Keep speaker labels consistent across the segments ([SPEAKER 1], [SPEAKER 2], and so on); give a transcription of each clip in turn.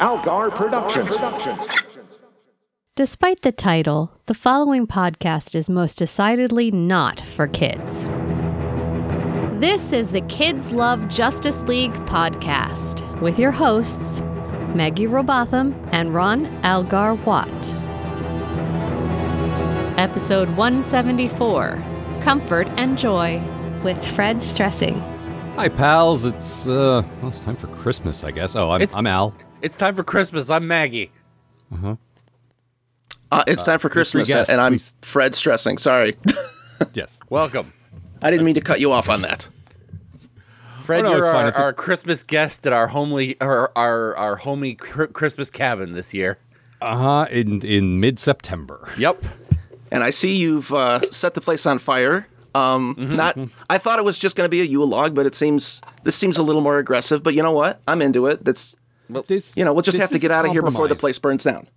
[SPEAKER 1] Algar Productions.
[SPEAKER 2] Despite the title, the following podcast is most decidedly not for kids. This is the Kids Love Justice League podcast with your hosts, Maggie Robotham and Ron Algar Watt. Episode 174 Comfort and Joy with Fred Stressing.
[SPEAKER 3] Hi, pals. It's uh, well, it's time for Christmas, I guess. Oh, I'm,
[SPEAKER 4] It's-
[SPEAKER 3] I'm Al.
[SPEAKER 4] It's time for Christmas. I'm Maggie.
[SPEAKER 5] Uh, it's time for Christmas,
[SPEAKER 3] guests,
[SPEAKER 5] and I'm
[SPEAKER 3] please.
[SPEAKER 5] Fred stressing. Sorry,
[SPEAKER 3] Yes.
[SPEAKER 4] Welcome.
[SPEAKER 5] I didn't mean to cut you off on that.
[SPEAKER 4] Fred,
[SPEAKER 3] Oh, no,
[SPEAKER 4] you're
[SPEAKER 3] fine. I
[SPEAKER 4] our,
[SPEAKER 3] think-
[SPEAKER 4] our Christmas guest at our homely our our, our homey cr- Christmas cabin this year.
[SPEAKER 3] Uh huh. In in mid September.
[SPEAKER 4] Yep.
[SPEAKER 5] And I see you've uh, set the place on fire. Um,
[SPEAKER 3] Mm-hmm.
[SPEAKER 5] not. I thought it was just going to be a Yule log, but it seems this seems a little more aggressive. But you know what? I'm into it. That's
[SPEAKER 3] This,
[SPEAKER 5] you know we'll just have to get
[SPEAKER 3] the
[SPEAKER 5] out of here before the place burns down.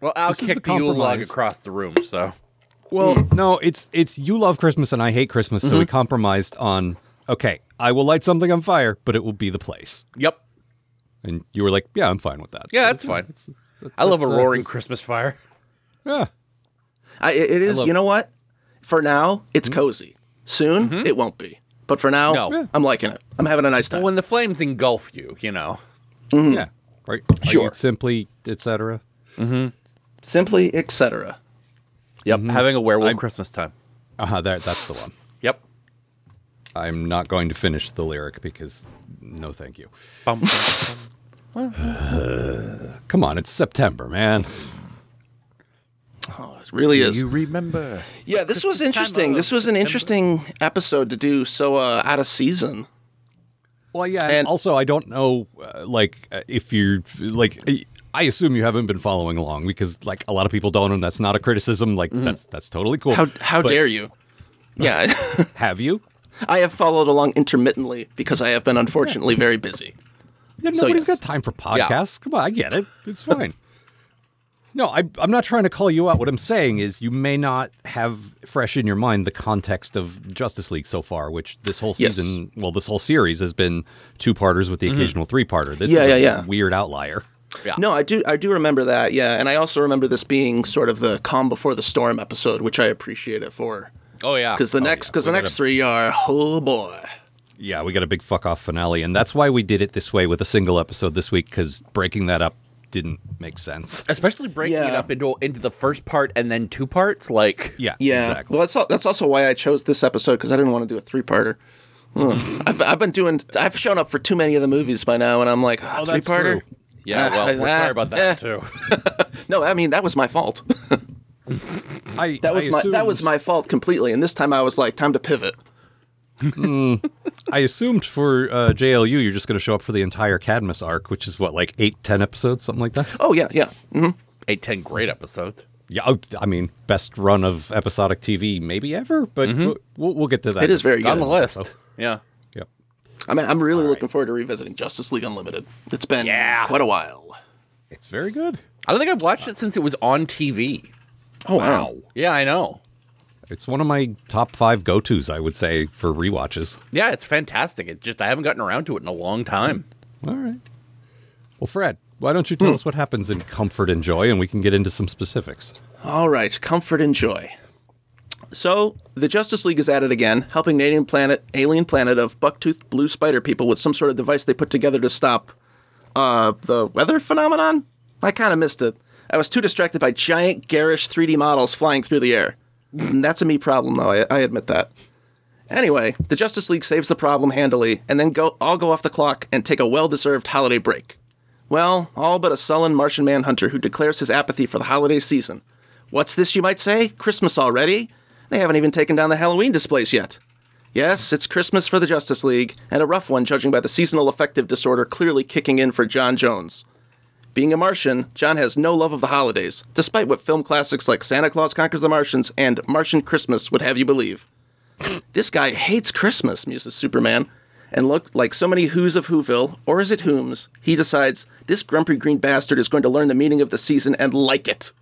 [SPEAKER 4] Well, I'll
[SPEAKER 3] This is the
[SPEAKER 4] kick the Yule log across the room. So
[SPEAKER 3] Well, no, it's it's you love Christmas and I hate Christmas, so we compromised on. Okay, I will light something on fire, but it will be the place.
[SPEAKER 4] yep.
[SPEAKER 3] And you were like, "Yeah, I'm fine with that."
[SPEAKER 4] Yeah,
[SPEAKER 3] So
[SPEAKER 4] that's
[SPEAKER 3] it's-
[SPEAKER 4] fine.
[SPEAKER 3] it's- it's-
[SPEAKER 4] I love a
[SPEAKER 3] it's, uh,
[SPEAKER 4] roaring Christmas fire.
[SPEAKER 3] Yeah.
[SPEAKER 5] I, it it is.
[SPEAKER 3] love-
[SPEAKER 5] you know what? For now, it's mm-hmm. cozy. Soon, mm-hmm. it won't be. But for now,
[SPEAKER 4] No.
[SPEAKER 5] I'm liking it. I'm having a nice time.
[SPEAKER 4] Well, When the flames engulf you, you know. Mm-hmm.
[SPEAKER 3] Yeah. Right. Are you
[SPEAKER 5] Sure.
[SPEAKER 3] simply, etc.
[SPEAKER 5] Simply, etc.
[SPEAKER 4] Yep. Having a werewolf
[SPEAKER 3] I'm-
[SPEAKER 4] Christmas time.
[SPEAKER 3] Uh huh. That that's the one.
[SPEAKER 4] Yep.
[SPEAKER 3] I'm not going to finish the lyric because no, thank you.
[SPEAKER 4] Bum, bum, bum.
[SPEAKER 3] Come on, it's September, man.
[SPEAKER 5] Oh, it really is.
[SPEAKER 4] you remember?
[SPEAKER 5] Yeah, this was interesting. This was an interesting episode to do so uh, out of season.
[SPEAKER 3] Well, yeah, and
[SPEAKER 5] And-
[SPEAKER 3] also I don't know, uh, like, uh, if you're like, I- I assume you haven't been following along because, like, a lot of people don't, and that's not a criticism. Like, that's that's totally cool.
[SPEAKER 5] How how
[SPEAKER 3] But
[SPEAKER 5] dare you? Yeah,
[SPEAKER 3] have you?
[SPEAKER 5] I have followed along intermittently because I have been unfortunately very busy.
[SPEAKER 3] Yeah,
[SPEAKER 5] So,
[SPEAKER 3] nobody's
[SPEAKER 5] yes.
[SPEAKER 3] got time for podcasts. Come on, I get it. It's fine. No, I, I'm not trying to call you out. What I'm saying is you may not have fresh in your mind the context of Justice League so far, which this whole
[SPEAKER 5] Yes.
[SPEAKER 3] season, well, this whole series has been two parters with the mm-hmm. occasional three parter. This
[SPEAKER 5] Yeah,
[SPEAKER 3] is
[SPEAKER 5] yeah,
[SPEAKER 3] a
[SPEAKER 5] yeah.
[SPEAKER 3] weird outlier.
[SPEAKER 4] Yeah.
[SPEAKER 5] No, I do I do remember that. Yeah, and I also remember this being sort of the calm before the storm episode, which I appreciate it for.
[SPEAKER 4] Oh yeah.
[SPEAKER 5] Because the oh, next because the next
[SPEAKER 3] gotta-
[SPEAKER 5] three are oh boy.
[SPEAKER 3] Yeah, we got a big fuck off finale, and that's why we did it this way with a single episode this week because breaking that up didn't make sense.
[SPEAKER 4] Especially breaking it up into into the first part and then two parts, like
[SPEAKER 3] Yeah,
[SPEAKER 5] Yeah.
[SPEAKER 3] exactly.
[SPEAKER 5] Well, that's al- that's also why I chose this episode because I didn't want to do a three parter. I've, I've been doing. I've shown up for too many of the movies by now, and I'm like, oh, three
[SPEAKER 3] that's
[SPEAKER 5] parter.
[SPEAKER 4] yeah. Well,
[SPEAKER 5] Uh,
[SPEAKER 4] we're
[SPEAKER 5] uh,
[SPEAKER 4] sorry about that
[SPEAKER 5] eh.
[SPEAKER 4] too.
[SPEAKER 5] No, I mean that was my fault.
[SPEAKER 3] I,
[SPEAKER 5] That was
[SPEAKER 3] I
[SPEAKER 5] my that was my fault completely. And this time I was like, time to pivot.
[SPEAKER 3] I assumed for uh, JLU you're just going to show up for the entire Cadmus arc, which is what like eight, ten episodes, something like that.
[SPEAKER 5] Oh yeah, yeah. hmm
[SPEAKER 4] Eight, ten great episodes.
[SPEAKER 3] Yeah, oh, I mean, best run of episodic TV maybe ever, but we'll, we'll, we'll get to that.
[SPEAKER 5] Mm-hmm. It is very
[SPEAKER 4] It's on the list. Yeah.
[SPEAKER 3] Yep.
[SPEAKER 5] I mean, I'm really looking forward to revisiting Justice League Unlimited. It's been
[SPEAKER 4] Yeah.
[SPEAKER 5] quite a while.
[SPEAKER 3] It's very good.
[SPEAKER 4] I don't think I've watched it since it was on TV.
[SPEAKER 5] Oh wow.
[SPEAKER 4] Yeah, I know.
[SPEAKER 3] It's one of my top five go tos, I would say, for rewatches.
[SPEAKER 4] Yeah, it's fantastic. It just I haven't gotten around to it in a long time.
[SPEAKER 3] All right. Well, Fred, why don't you tell us what happens in Comfort and Joy, and we can get into some specifics.
[SPEAKER 5] All right, comfort and joy. So the Justice League is at it again, helping an alien planet, alien planet of bucktooth blue spider people with some sort of device they put together to stop uh, the weather phenomenon. I kind of missed it. I was too distracted by giant, garish 3D models flying through the air. And that's a me problem, though. I, I admit that. Anyway, the Justice League saves the problem handily, and then go all go off the clock and take a well-deserved holiday break. Well, all but a sullen Martian manhunter who declares his apathy for the holiday season. What's this, you might say? Christmas already? They haven't even taken down the Halloween displays yet. Yes, it's Christmas for the Justice League, and a rough one judging by the seasonal affective disorder clearly kicking in for J'onn J'onzz. Being a Martian, John has no love of the holidays, despite what film classics like Santa Claus Conquers the Martians and Martian Christmas would have you believe. This guy hates Christmas, muses Superman. And look, like so many Who's of Whoville, or is it Whom's, he decides this grumpy green bastard is going to learn the meaning of the season and like it.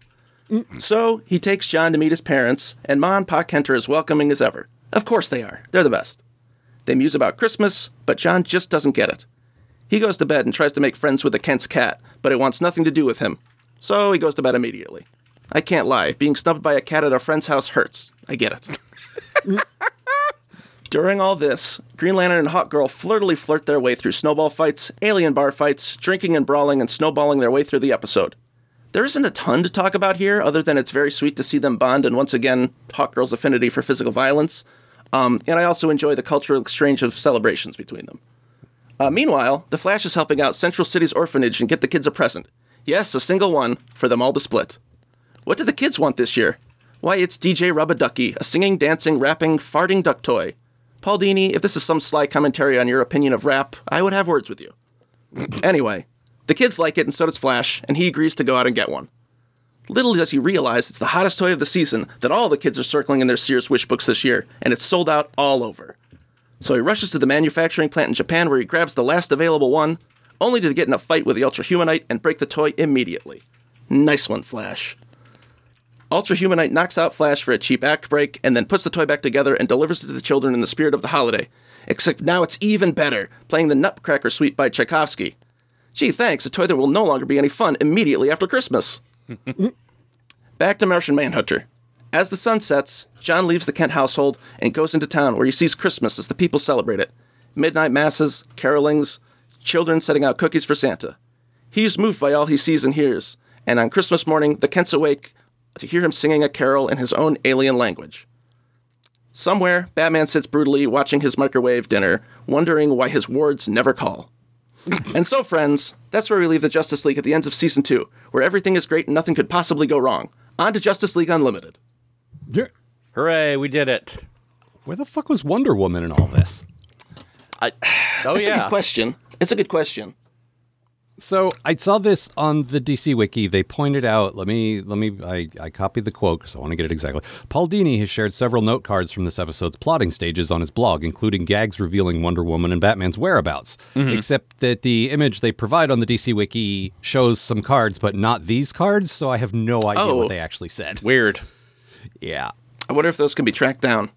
[SPEAKER 5] So he takes John to meet his parents, and Ma and Pa Kent are as welcoming as ever. Of course they are. They're the best. They muse about Christmas, but John just doesn't get it. He goes to bed and tries to make friends with the Kent's cat, but it wants nothing to do with him. So he goes to bed immediately. I can't lie, being snubbed by a cat at a friend's house hurts. I get it. During all this, Green Lantern and Hawkgirl flirtily flirt their way through snowball fights, alien bar fights, drinking and brawling, and snowballing their way through the episode. There isn't a ton to talk about here, other than it's very sweet to see them bond and once again, Hawkgirl's affinity for physical violence. Um, and I also enjoy the cultural exchange of celebrations between them. Uh, meanwhile, the Flash is helping out Central City's orphanage and get the kids a present. Yes, a single one for them all to split. What do the kids want this year? Why, it's DJ Rubba Ducky, a singing, dancing, rapping, farting duck toy. Paul Dini, if this is some sly commentary on your opinion of rap, I would have words with you. anyway, the kids like it, and so does Flash, and he agrees to go out and get one. Little does he realize it's the hottest toy of the season that all the kids are circling in their Sears wish books this year, and it's sold out all over. So he rushes to the manufacturing plant in Japan where he grabs the last available one, only to get in a fight with the Ultra Humanite and break the toy immediately. Nice one, Flash. Ultra Humanite knocks out Flash for a cheap act break and then puts the toy back together and delivers it to the children in the spirit of the holiday. Except now it's even better, playing the Nutcracker Suite by Tchaikovsky. Gee, thanks, a toy that will no longer be any fun immediately after Christmas. Back to Martian Manhunter. As the sun sets, John leaves the Kent household and goes into town where he sees Christmas as the people celebrate it. Midnight masses, carolings, children setting out cookies for Santa. He is moved by all he sees and hears, and on Christmas morning, the Kents awake to hear him singing a carol in his own alien language. Somewhere, Batman sits brutally watching his microwave dinner, wondering why his wards never call. and so, friends, that's where we leave the Justice League at the end of season two, where everything is great and nothing could possibly go wrong. On to Justice League Unlimited.
[SPEAKER 3] Yeah.
[SPEAKER 4] Hooray, we did it.
[SPEAKER 3] Where the fuck was Wonder Woman in all this?
[SPEAKER 4] Oh
[SPEAKER 5] That's a
[SPEAKER 4] yeah.
[SPEAKER 5] good question. It's a good question.
[SPEAKER 3] So I saw this on the DC Wiki. They pointed out. Let me let me. I, I copied the quote because I want to get it exactly. Paul Dini has shared several note cards from this episode's plotting stages on his blog, including gags revealing Wonder Woman and Batman's whereabouts. Mm-hmm. Except that the image they provide on the DC Wiki shows some cards, but not these cards. So I have no idea
[SPEAKER 5] Oh.
[SPEAKER 3] what they actually said.
[SPEAKER 4] Weird.
[SPEAKER 3] Yeah.
[SPEAKER 5] I wonder if those can be tracked down.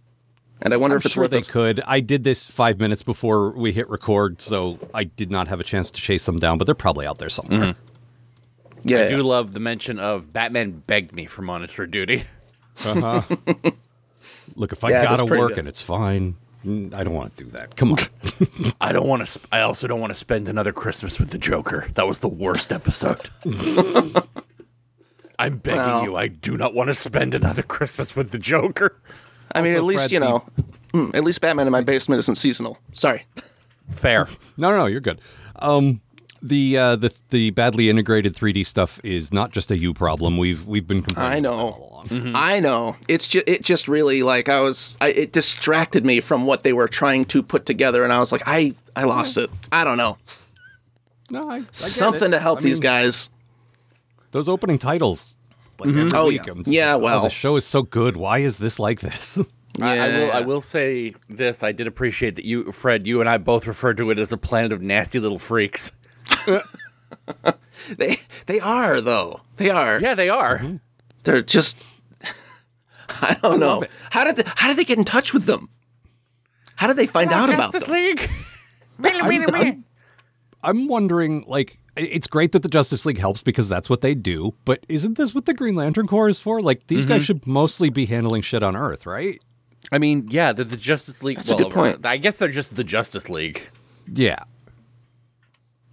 [SPEAKER 5] And I wonder
[SPEAKER 3] I'm
[SPEAKER 5] if it's
[SPEAKER 3] sure
[SPEAKER 5] worth
[SPEAKER 3] they
[SPEAKER 5] those.
[SPEAKER 3] could. I did this five minutes before we hit record, so I did not have a chance to chase them down, but they're probably out there somewhere.
[SPEAKER 5] Yeah.
[SPEAKER 4] I do love the mention of Batman begged me for monitor duty.
[SPEAKER 3] Look, if I
[SPEAKER 5] Yeah,
[SPEAKER 3] gotta work
[SPEAKER 5] good.
[SPEAKER 3] and it's fine, mm, I don't want to do that. Come on.
[SPEAKER 4] I don't want to. Sp- I also don't want to spend another Christmas with the Joker. That was the worst episode. I'm begging
[SPEAKER 5] Well.
[SPEAKER 4] you. I do not want to spend another Christmas with the Joker.
[SPEAKER 5] I mean,
[SPEAKER 3] Also,
[SPEAKER 5] at least,
[SPEAKER 3] Fred,
[SPEAKER 5] you
[SPEAKER 3] the-
[SPEAKER 5] know, mm, at least Batman in my basement isn't seasonal. Sorry.
[SPEAKER 4] Fair.
[SPEAKER 3] no, no, no, you're good. Um, the uh, the the badly integrated 3D stuff is not just a you problem. We've we've been complaining.
[SPEAKER 5] I know.
[SPEAKER 3] all along.
[SPEAKER 5] Mm-hmm. I know. It's just it just really like I was I, it distracted me from what they were trying to put together and I was like I I lost it. I don't know.
[SPEAKER 3] No, I, I get
[SPEAKER 5] Something
[SPEAKER 3] it.
[SPEAKER 5] to help
[SPEAKER 3] I
[SPEAKER 5] these
[SPEAKER 3] mean,
[SPEAKER 5] guys.
[SPEAKER 3] Those opening titles. Like every
[SPEAKER 5] Oh,
[SPEAKER 3] week,
[SPEAKER 5] yeah.
[SPEAKER 3] Just
[SPEAKER 5] Yeah,
[SPEAKER 3] like, oh,
[SPEAKER 5] well.
[SPEAKER 3] the show is so good. Why is this like this?
[SPEAKER 4] I, I will. I will say this. I did appreciate that you, Fred, you and I both referred to it as a planet of nasty little freaks.
[SPEAKER 5] They they are though. They are.
[SPEAKER 4] Yeah, they are.
[SPEAKER 3] Mm-hmm.
[SPEAKER 5] They're just I don't know. How did they, how did they get in touch with them? How did they find out about
[SPEAKER 4] Justice
[SPEAKER 5] them?
[SPEAKER 4] League.
[SPEAKER 3] I'm, I'm, I'm wondering, like, it's great that the Justice League helps because that's what they do, but isn't this what the Green Lantern Corps is for? Like, these
[SPEAKER 5] Mm-hmm.
[SPEAKER 3] guys should mostly be handling shit on Earth, right?
[SPEAKER 4] I mean, yeah, they're the Justice League.
[SPEAKER 5] That's a good point.
[SPEAKER 4] I guess they're just the Justice League.
[SPEAKER 3] Yeah.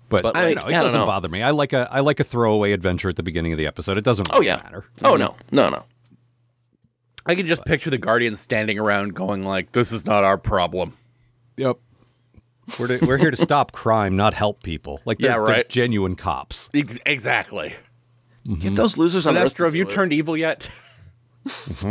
[SPEAKER 3] But,
[SPEAKER 4] But,
[SPEAKER 3] I
[SPEAKER 5] like,
[SPEAKER 3] know, it
[SPEAKER 5] I
[SPEAKER 3] doesn't
[SPEAKER 5] know.
[SPEAKER 3] bother me. I like a I like a throwaway adventure at the beginning of the episode. It doesn't
[SPEAKER 5] Oh yeah.
[SPEAKER 3] matter.
[SPEAKER 5] Oh no. No, no.
[SPEAKER 4] I can just picture the Guardians standing around going like, "This is not our problem."
[SPEAKER 3] Yep. We're, to, we're here to stop crime, not help people. Like they're,
[SPEAKER 4] Yeah,
[SPEAKER 3] they're genuine cops.
[SPEAKER 4] Ex- exactly.
[SPEAKER 5] Get those losers on Earth.
[SPEAKER 4] Sinestro, have you
[SPEAKER 5] it.
[SPEAKER 4] turned evil yet?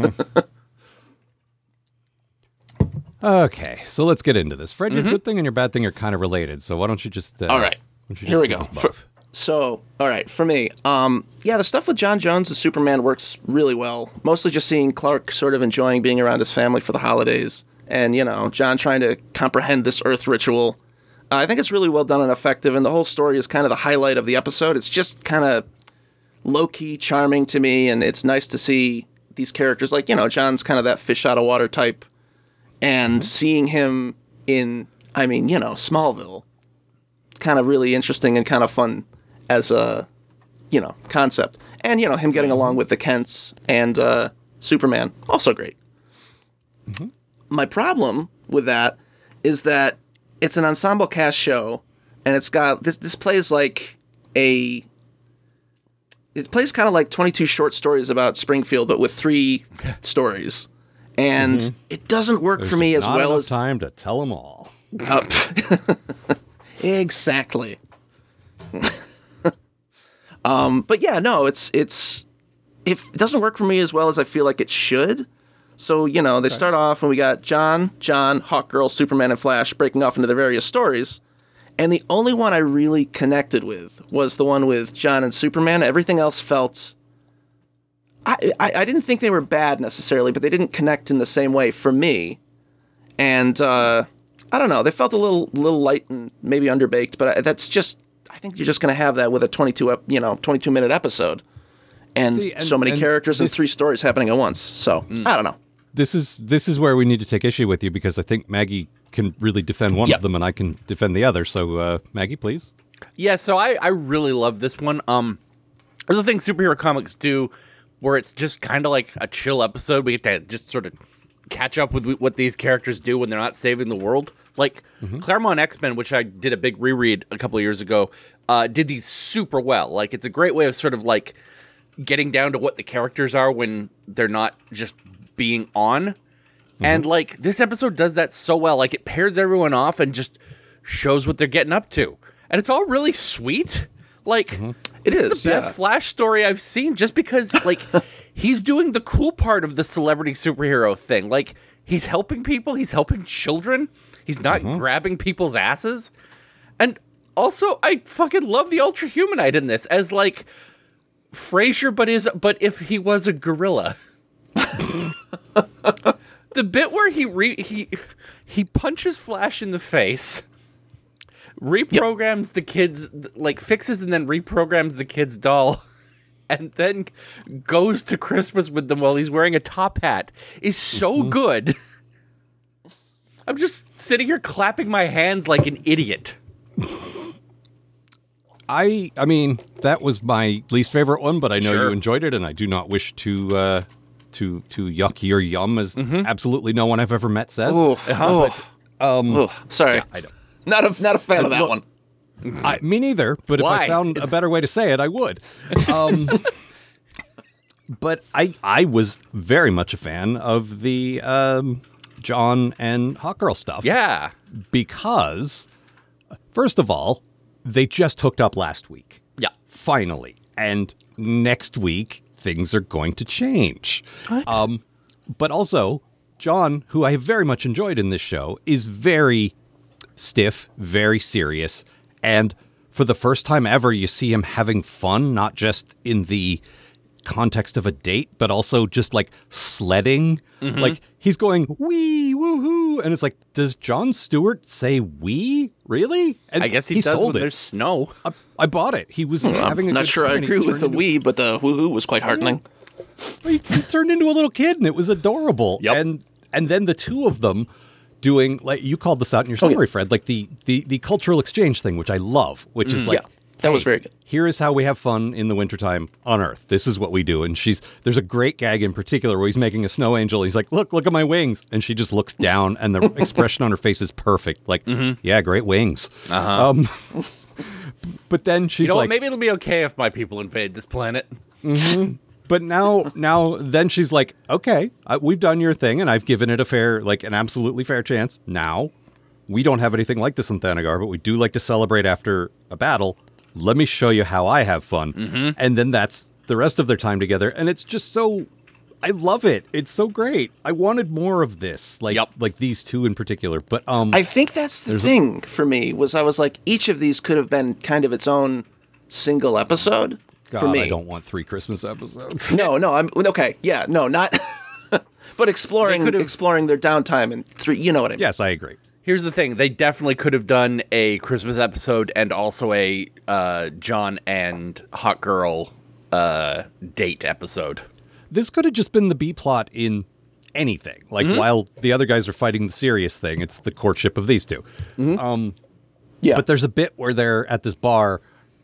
[SPEAKER 3] Okay, so let's get into this. Fred, your good thing and your bad thing are kind of related. So why don't you just? Uh,
[SPEAKER 5] Mm-hmm. All right.
[SPEAKER 3] why
[SPEAKER 5] Here we go. For- So, all right, for me, um, yeah, the stuff with J'onn J'onzz as Superman works really well. Mostly just seeing Clark sort of enjoying being around his family for the holidays, and you know, John trying to comprehend this Earth ritual. Uh, I think it's really well done and effective, and the whole story is kind of the highlight of the episode. It's just kind of low key, charming to me, and it's nice to see these characters like you know, John's kind of that fish out of water type, and seeing him in, I mean, you know, Smallville kind of really interesting and kind of fun as a you know concept. And you know him getting along with the Kents and uh, Superman also great. My problem with that is that it's an ensemble cast show, and it's got this. This plays like a. It plays kind of like twenty two short stories about Springfield, but with three stories, and it doesn't work for me as well as
[SPEAKER 3] time to tell them all.
[SPEAKER 5] uh, exactly. um, but yeah, no, it's it's if it doesn't work for me as well as I feel like it should. So you know, they start off and we got John, John, Hawkgirl, Superman, and Flash breaking off into their various stories. And the only one I really connected with was the one with John and Superman. Everything else felt. I, I, I didn't think they were bad necessarily, but they didn't connect in the same way for me. And uh, I don't know, they felt a little little light and maybe underbaked, but I, that's just. I think you're just going to have that with a 22 ep- you know 22 minute episode, and,
[SPEAKER 3] See, and-
[SPEAKER 5] so many
[SPEAKER 3] and
[SPEAKER 5] characters and three stories happening at once. So I don't know.
[SPEAKER 3] This is this is where we need to take issue with you because I think Maggie can really defend one
[SPEAKER 5] Yep.
[SPEAKER 3] of them and I can defend the other. So uh, Maggie, please.
[SPEAKER 4] Yeah, so I, I really love this one. Um, there's a thing superhero comics do where it's just kind of like a chill episode. We get to just sort of catch up with what these characters do when they're not saving the world. Like Claremont X Men, which I did a big reread a couple of years ago, uh, did these super well. Like it's a great way of sort of like getting down to what the characters are when they're not just being on. And mm-hmm. like this episode does that so well. Like it pairs everyone off and just shows what they're getting up to. And it's all really sweet. Like
[SPEAKER 5] It
[SPEAKER 4] this is
[SPEAKER 5] is,
[SPEAKER 4] the best
[SPEAKER 5] yeah.
[SPEAKER 4] Flash story I've seen just because like he's doing the cool part of the celebrity superhero thing. Like he's helping people, he's helping children. He's not mm-hmm. grabbing people's asses. And also I fucking love the ultra humanite in this as like Frasier but is but if he was a gorilla. the bit where he re- he he punches Flash in the face, reprograms the kids like fixes and then reprograms the kid's doll, and then goes to Christmas with them while he's wearing a top hat is so good. I'm just sitting here clapping my hands like an idiot.
[SPEAKER 3] I I mean that was my least favorite one, but I know
[SPEAKER 4] Sure.
[SPEAKER 3] you enjoyed it, and I do not wish to uh, to to yuck your yum as absolutely no one I've ever met says.
[SPEAKER 5] Oh, oh, um, sorry,
[SPEAKER 3] I don't.
[SPEAKER 5] not a not a fan of that
[SPEAKER 3] look-
[SPEAKER 5] one.
[SPEAKER 3] I, me neither. But if I found a better way to say it, I would. Um, but I I was very much a fan of the um, John and Hawkgirl stuff.
[SPEAKER 4] Yeah.
[SPEAKER 3] because first of all, they just hooked up last week.
[SPEAKER 4] Yeah.
[SPEAKER 3] Finally. And next week things are going to change. Um but also John, who I have very much enjoyed in this show, is very stiff, very serious, and for the first time ever you see him having fun, not just in the context of a date, but also just like sledding.
[SPEAKER 4] Mm-hmm.
[SPEAKER 3] Like he's going wee woohoo, and it's like, does John Stewart say wee? Really? And
[SPEAKER 4] I guess he, does
[SPEAKER 3] sold
[SPEAKER 4] when
[SPEAKER 3] it.
[SPEAKER 4] there's snow.
[SPEAKER 3] I, I bought it. He was having a
[SPEAKER 5] I'm not sure I
[SPEAKER 3] he
[SPEAKER 5] agree with the
[SPEAKER 3] into-
[SPEAKER 5] we, but the woohoo was quite heartening.
[SPEAKER 3] he, he turned into a little kid and it was adorable
[SPEAKER 4] Yep.
[SPEAKER 3] and and then the two of them doing like you called this out in your
[SPEAKER 5] Oh, yeah.
[SPEAKER 3] summary fred like the, the the cultural exchange thing which i love which is like
[SPEAKER 5] Mm, Yeah, that was very good.
[SPEAKER 3] here is how we have fun in the wintertime on earth. This is what we do. And she's there's a great gag in particular where he's making a snow angel. He's like look look at my wings. And she just looks down and the expression on her face is perfect. Like
[SPEAKER 5] Mm-hmm.
[SPEAKER 3] yeah great wings. Um but then she's
[SPEAKER 4] You know
[SPEAKER 3] like
[SPEAKER 4] what? Maybe it'll be okay if my people invade this planet.
[SPEAKER 3] but now now then she's like okay I, we've done your thing and i've given it a fair like an absolutely fair chance. Now we don't have anything like this in thanagar but we do like to celebrate after a battle let me show you how i have fun
[SPEAKER 4] Mm-hmm.
[SPEAKER 3] and then that's the rest of their time together and it's just so i love it it's so great i wanted more of this like
[SPEAKER 4] Yep.
[SPEAKER 3] like these two in particular but um
[SPEAKER 5] I think that's the thing for me was I was like each of these could have been kind of its own single episode
[SPEAKER 3] God,
[SPEAKER 5] for me.
[SPEAKER 3] i don't want three christmas episodes
[SPEAKER 5] No, no, I'm okay. Yeah, no, not. but exploring exploring their downtime and three. You know what I mean?
[SPEAKER 3] yes i agree
[SPEAKER 4] Here's the thing: they definitely could have done a Christmas episode and also a uh, John and Hawkgirl uh, date episode.
[SPEAKER 3] this could have just been the B plot in anything. Like while the other guys are fighting the serious thing, it's the courtship of these 2 Um,
[SPEAKER 5] Yeah.
[SPEAKER 3] But there's a bit where they're at this bar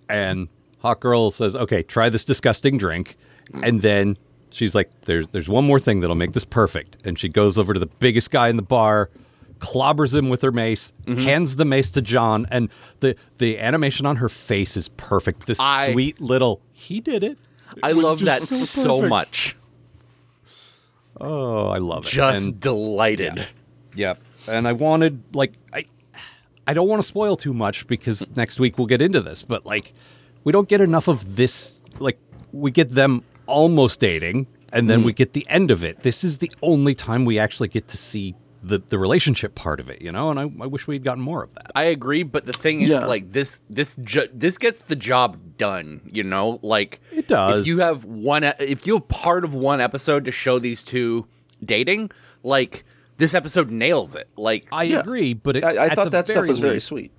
[SPEAKER 3] and Hawkgirl says, Okay, try this disgusting drink. And then she's like, There's there's one more thing that'll make this perfect. And she goes over to the biggest guy in the bar, clobbers him with her mace,
[SPEAKER 4] Mm-hmm.
[SPEAKER 3] hands the mace to John, and the the animation on her face is perfect. This
[SPEAKER 4] I-
[SPEAKER 3] sweet little he did it.
[SPEAKER 4] I love that
[SPEAKER 3] so
[SPEAKER 4] so much.
[SPEAKER 3] Oh, I love it.
[SPEAKER 4] Just
[SPEAKER 3] And-
[SPEAKER 4] delighted.
[SPEAKER 3] Yep. And I wanted like I I don't want to spoil too much because next week we'll get into this, but like we don't get enough of this like we get them almost dating and then we get the end of it. This is the only time we actually get to see the the relationship part of it, you know? And I, I wish we had gotten more of that.
[SPEAKER 4] I agree, but the thing is,
[SPEAKER 5] Yeah.
[SPEAKER 4] like this, this, ju- this gets the job done. You know, like
[SPEAKER 3] It does.
[SPEAKER 4] If you have one, e- if you have part of one episode to show these two dating, like this episode nails it. Like
[SPEAKER 3] I
[SPEAKER 5] Yeah.
[SPEAKER 3] agree, but it,
[SPEAKER 5] I, I thought that stuff was very
[SPEAKER 3] least-
[SPEAKER 5] sweet.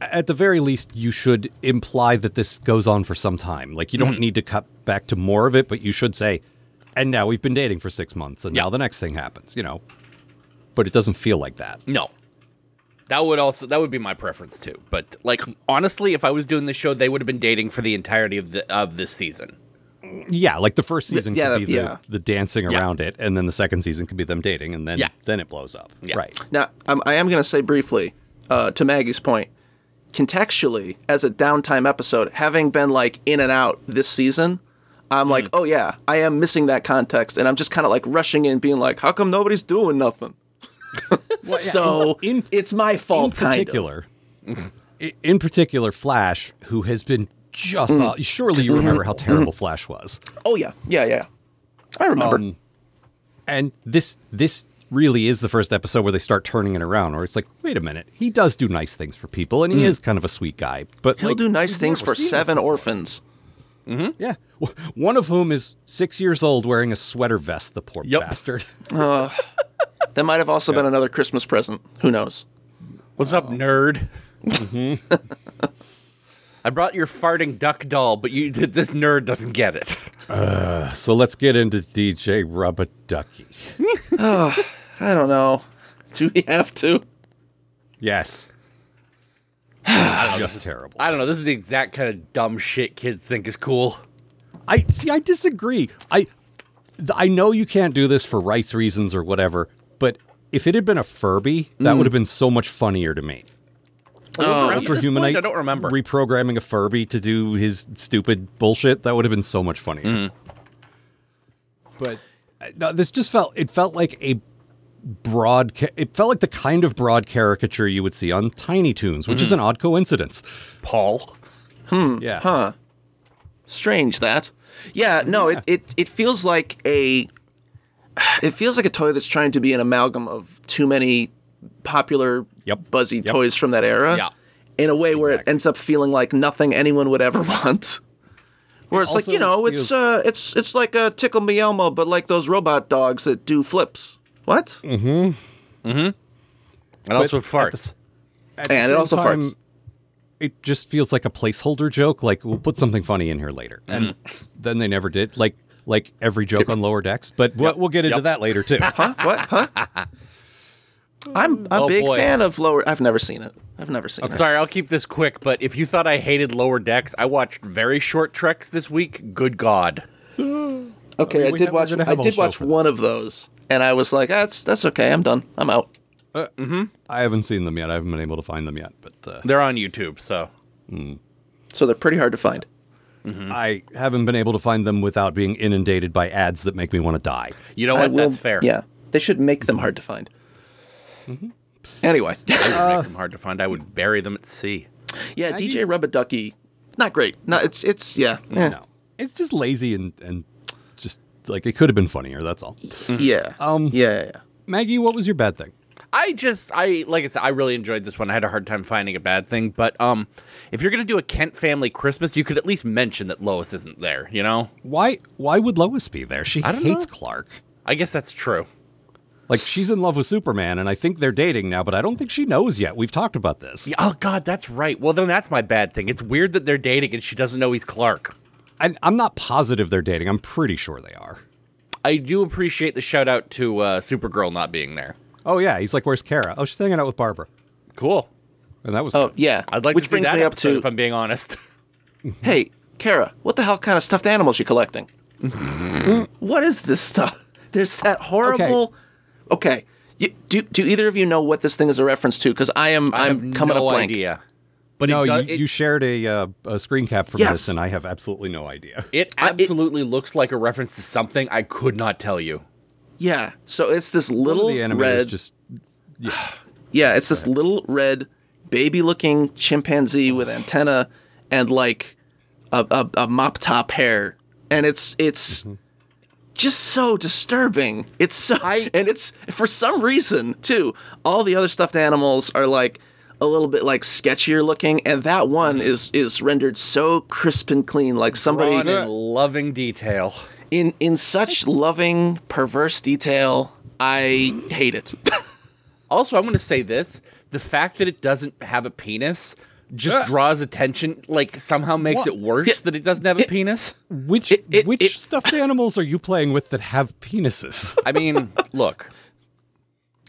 [SPEAKER 3] at the very least, you should imply that this goes on for some time. Like, you
[SPEAKER 4] Mm-hmm.
[SPEAKER 3] don't need to cut back to more of it, but you should say, and now we've been dating for six months, and
[SPEAKER 4] Yeah.
[SPEAKER 3] now the next thing happens, you know. But it doesn't feel like that.
[SPEAKER 4] no, that would also that would be my preference too. But like honestly, if I was doing this show, they would have been dating for the entirety of the of this season.
[SPEAKER 3] Yeah, like the first season
[SPEAKER 5] yeah,
[SPEAKER 3] could be the,
[SPEAKER 5] yeah.
[SPEAKER 3] the dancing
[SPEAKER 4] Yeah.
[SPEAKER 3] around it, and then the second season could be them dating, and then
[SPEAKER 4] Yeah.
[SPEAKER 3] then it blows up.
[SPEAKER 4] Yeah.
[SPEAKER 3] Right.
[SPEAKER 5] Now, um, I am going to say briefly uh, to Maggie's point, contextually, as a downtime episode, having been like in and out this season, I'm like, oh yeah, I am missing that context, and I'm just kind of like rushing in, being like, how come nobody's doing nothing? so
[SPEAKER 3] in-
[SPEAKER 5] it's my fault,
[SPEAKER 3] in particular, i- in particular, Flash, who has been just
[SPEAKER 5] Mm.
[SPEAKER 3] aw- surely you remember how terrible Flash was.
[SPEAKER 5] Oh yeah, yeah, yeah. I remember.
[SPEAKER 3] Um, And this this really is the first episode where they start turning it around, where it's like, wait a minute, he does do nice things for people, and he is kind of a sweet guy. But
[SPEAKER 5] Mm. He'll
[SPEAKER 3] like,
[SPEAKER 5] do nice things for
[SPEAKER 3] seen this
[SPEAKER 5] seven
[SPEAKER 3] before.
[SPEAKER 5] orphans.
[SPEAKER 3] Yeah, one of whom is six years old, wearing a sweater vest. The poor
[SPEAKER 4] Yep.
[SPEAKER 3] bastard.
[SPEAKER 5] That might have also been another Christmas present. Who knows?
[SPEAKER 4] What's up, nerd? Mm-hmm. I brought your farting duck doll, but you this nerd doesn't get it.
[SPEAKER 3] Uh, so let's get into DJ Rubba Ducky.
[SPEAKER 5] Ah, I don't know. Do we have to?
[SPEAKER 3] Yes,
[SPEAKER 4] I don't
[SPEAKER 3] just
[SPEAKER 4] this
[SPEAKER 3] terrible.
[SPEAKER 4] I don't know. This is the exact kind of dumb shit kids think is cool.
[SPEAKER 3] I see. I disagree. I th- I know you can't do this for rights reasons or whatever, but if it had been a Furby, that
[SPEAKER 4] Mm.
[SPEAKER 3] would have been so much funnier to me.
[SPEAKER 4] Oh, at this point, I don't remember.
[SPEAKER 3] reprogramming a Furby to do his stupid bullshit. That would have been so much funnier.
[SPEAKER 4] Mm-hmm.
[SPEAKER 3] But uh, no, this just felt. It felt like a broad. Ca- it felt like the kind of broad caricature you would see on Tiny Toons, which is
[SPEAKER 4] Mm-hmm.
[SPEAKER 3] an odd coincidence.
[SPEAKER 4] Paul. Hmm.
[SPEAKER 3] Yeah.
[SPEAKER 5] Huh. Strange that. Yeah, no, it, it it feels like a it feels like a toy that's trying to be an amalgam of too many popular
[SPEAKER 3] Yep.
[SPEAKER 5] buzzy
[SPEAKER 3] Yep.
[SPEAKER 5] toys from that era.
[SPEAKER 4] Yeah.
[SPEAKER 5] In a way where it ends up feeling like nothing anyone would ever want. Where it's like, you know, it's uh it's it's like a Tickle Me Elmo, but like those robot dogs that do flips. What?
[SPEAKER 3] Mm. Hmm.
[SPEAKER 4] And also
[SPEAKER 3] at the
[SPEAKER 4] farts.
[SPEAKER 3] At
[SPEAKER 5] And it also
[SPEAKER 3] time,
[SPEAKER 5] farts.
[SPEAKER 3] It just feels like a placeholder joke. Like we'll put something funny in here later, and
[SPEAKER 5] Mm-hmm.
[SPEAKER 3] then they never did. Like like every joke on Lower Decks. But we'll, we'll get into
[SPEAKER 4] Yep.
[SPEAKER 3] that later too.
[SPEAKER 5] Huh? What? Huh? I'm a
[SPEAKER 4] Oh,
[SPEAKER 5] big
[SPEAKER 4] boy.
[SPEAKER 5] fan of lower I've never seen it. I've never seen it.
[SPEAKER 4] Sorry, I'll keep this quick, but if you thought I hated Lower Decks, I watched very short treks this week. Good God.
[SPEAKER 5] Okay,
[SPEAKER 3] I mean,
[SPEAKER 5] I, did watch. I did watch
[SPEAKER 3] show for
[SPEAKER 5] one of those, and I was like, "That's that's okay. I'm done. I'm out."
[SPEAKER 3] I haven't seen them yet. I haven't been able to find them yet. But uh,
[SPEAKER 4] They're on YouTube, so.
[SPEAKER 5] So they're pretty hard to find.
[SPEAKER 3] I haven't been able to find them without being inundated by ads that make me want to die.
[SPEAKER 4] You know what?
[SPEAKER 5] will-
[SPEAKER 4] That's fair.
[SPEAKER 5] Yeah, they should make them hard to find. Anyway,
[SPEAKER 4] I would make them hard to find. I would bury them at sea.
[SPEAKER 5] yeah, DJ Rubba Ducky, not great. No, it's it's yeah, eh,
[SPEAKER 3] No, it's just lazy and and just like it could have been funnier. That's all.
[SPEAKER 5] yeah, um, yeah, yeah, yeah.
[SPEAKER 3] Maggie, what was your bad thing?
[SPEAKER 4] I just I like I said I really enjoyed this one. I had a hard time finding a bad thing, but um if you're going to do a Kent family Christmas, you could at least mention that Lois isn't there, you know?
[SPEAKER 3] Why why would Lois be there? She hates
[SPEAKER 4] know.
[SPEAKER 3] Clark.
[SPEAKER 4] I guess that's true.
[SPEAKER 3] Like she's in love with Superman, and I think they're dating now, but I don't think she knows yet. We've talked about this.
[SPEAKER 4] Yeah, oh god, that's right. Well, then that's my bad thing. It's weird that they're dating and she doesn't know he's Clark.
[SPEAKER 3] I, I'm not positive they're dating. I'm pretty sure they are.
[SPEAKER 4] I do appreciate the shout out to uh, Supergirl not being there.
[SPEAKER 3] Oh yeah, he's like, "Where's Kara?" Oh, she's hanging out with Barbara.
[SPEAKER 4] Cool.
[SPEAKER 3] and that was
[SPEAKER 5] Oh
[SPEAKER 3] good.
[SPEAKER 5] yeah.
[SPEAKER 4] I'd like
[SPEAKER 5] Which
[SPEAKER 4] to see
[SPEAKER 5] brings
[SPEAKER 4] that
[SPEAKER 5] me up
[SPEAKER 4] episode
[SPEAKER 5] to
[SPEAKER 4] if I'm being honest.
[SPEAKER 5] hey, Kara, what the hell kind of stuffed animals you collecting? what is this stuff? There's that horrible. Okay. You, do do either of you know what this thing is a reference to? Because I am
[SPEAKER 4] I
[SPEAKER 5] I'm
[SPEAKER 4] have
[SPEAKER 5] coming
[SPEAKER 4] no
[SPEAKER 5] up blank.
[SPEAKER 4] idea. But
[SPEAKER 3] No,
[SPEAKER 4] it,
[SPEAKER 3] you,
[SPEAKER 4] it,
[SPEAKER 3] you shared a, uh, a screen cap from
[SPEAKER 5] Yes.
[SPEAKER 3] this, and I have absolutely no idea.
[SPEAKER 4] it
[SPEAKER 5] I- it-
[SPEAKER 4] absolutely looks like a reference to something I could not tell you.
[SPEAKER 5] Yeah. So it's this little
[SPEAKER 3] the animators
[SPEAKER 5] red.
[SPEAKER 3] just
[SPEAKER 5] Yeah, yeah, it's this little red, baby-looking chimpanzee with antenna and like a, a, a mop top hair, and it's it's mm-hmm. just so disturbing. It's so
[SPEAKER 4] I-
[SPEAKER 5] and it's for some reason too. All the other stuffed animals are like a little bit like sketchier looking, and that one mm-hmm. is is rendered so crisp and clean, like somebody
[SPEAKER 4] Drawn in loving detail.
[SPEAKER 5] In in such loving perverse detail. I hate it.
[SPEAKER 4] Also, I'm going to say this: the fact that it doesn't have a penis just draws attention. Like somehow makes
[SPEAKER 3] What?
[SPEAKER 4] it worse that it doesn't have a penis.
[SPEAKER 3] which
[SPEAKER 5] It- it-
[SPEAKER 3] which
[SPEAKER 5] it-
[SPEAKER 3] stuffed animals are you playing with that have penises?
[SPEAKER 4] I mean, look,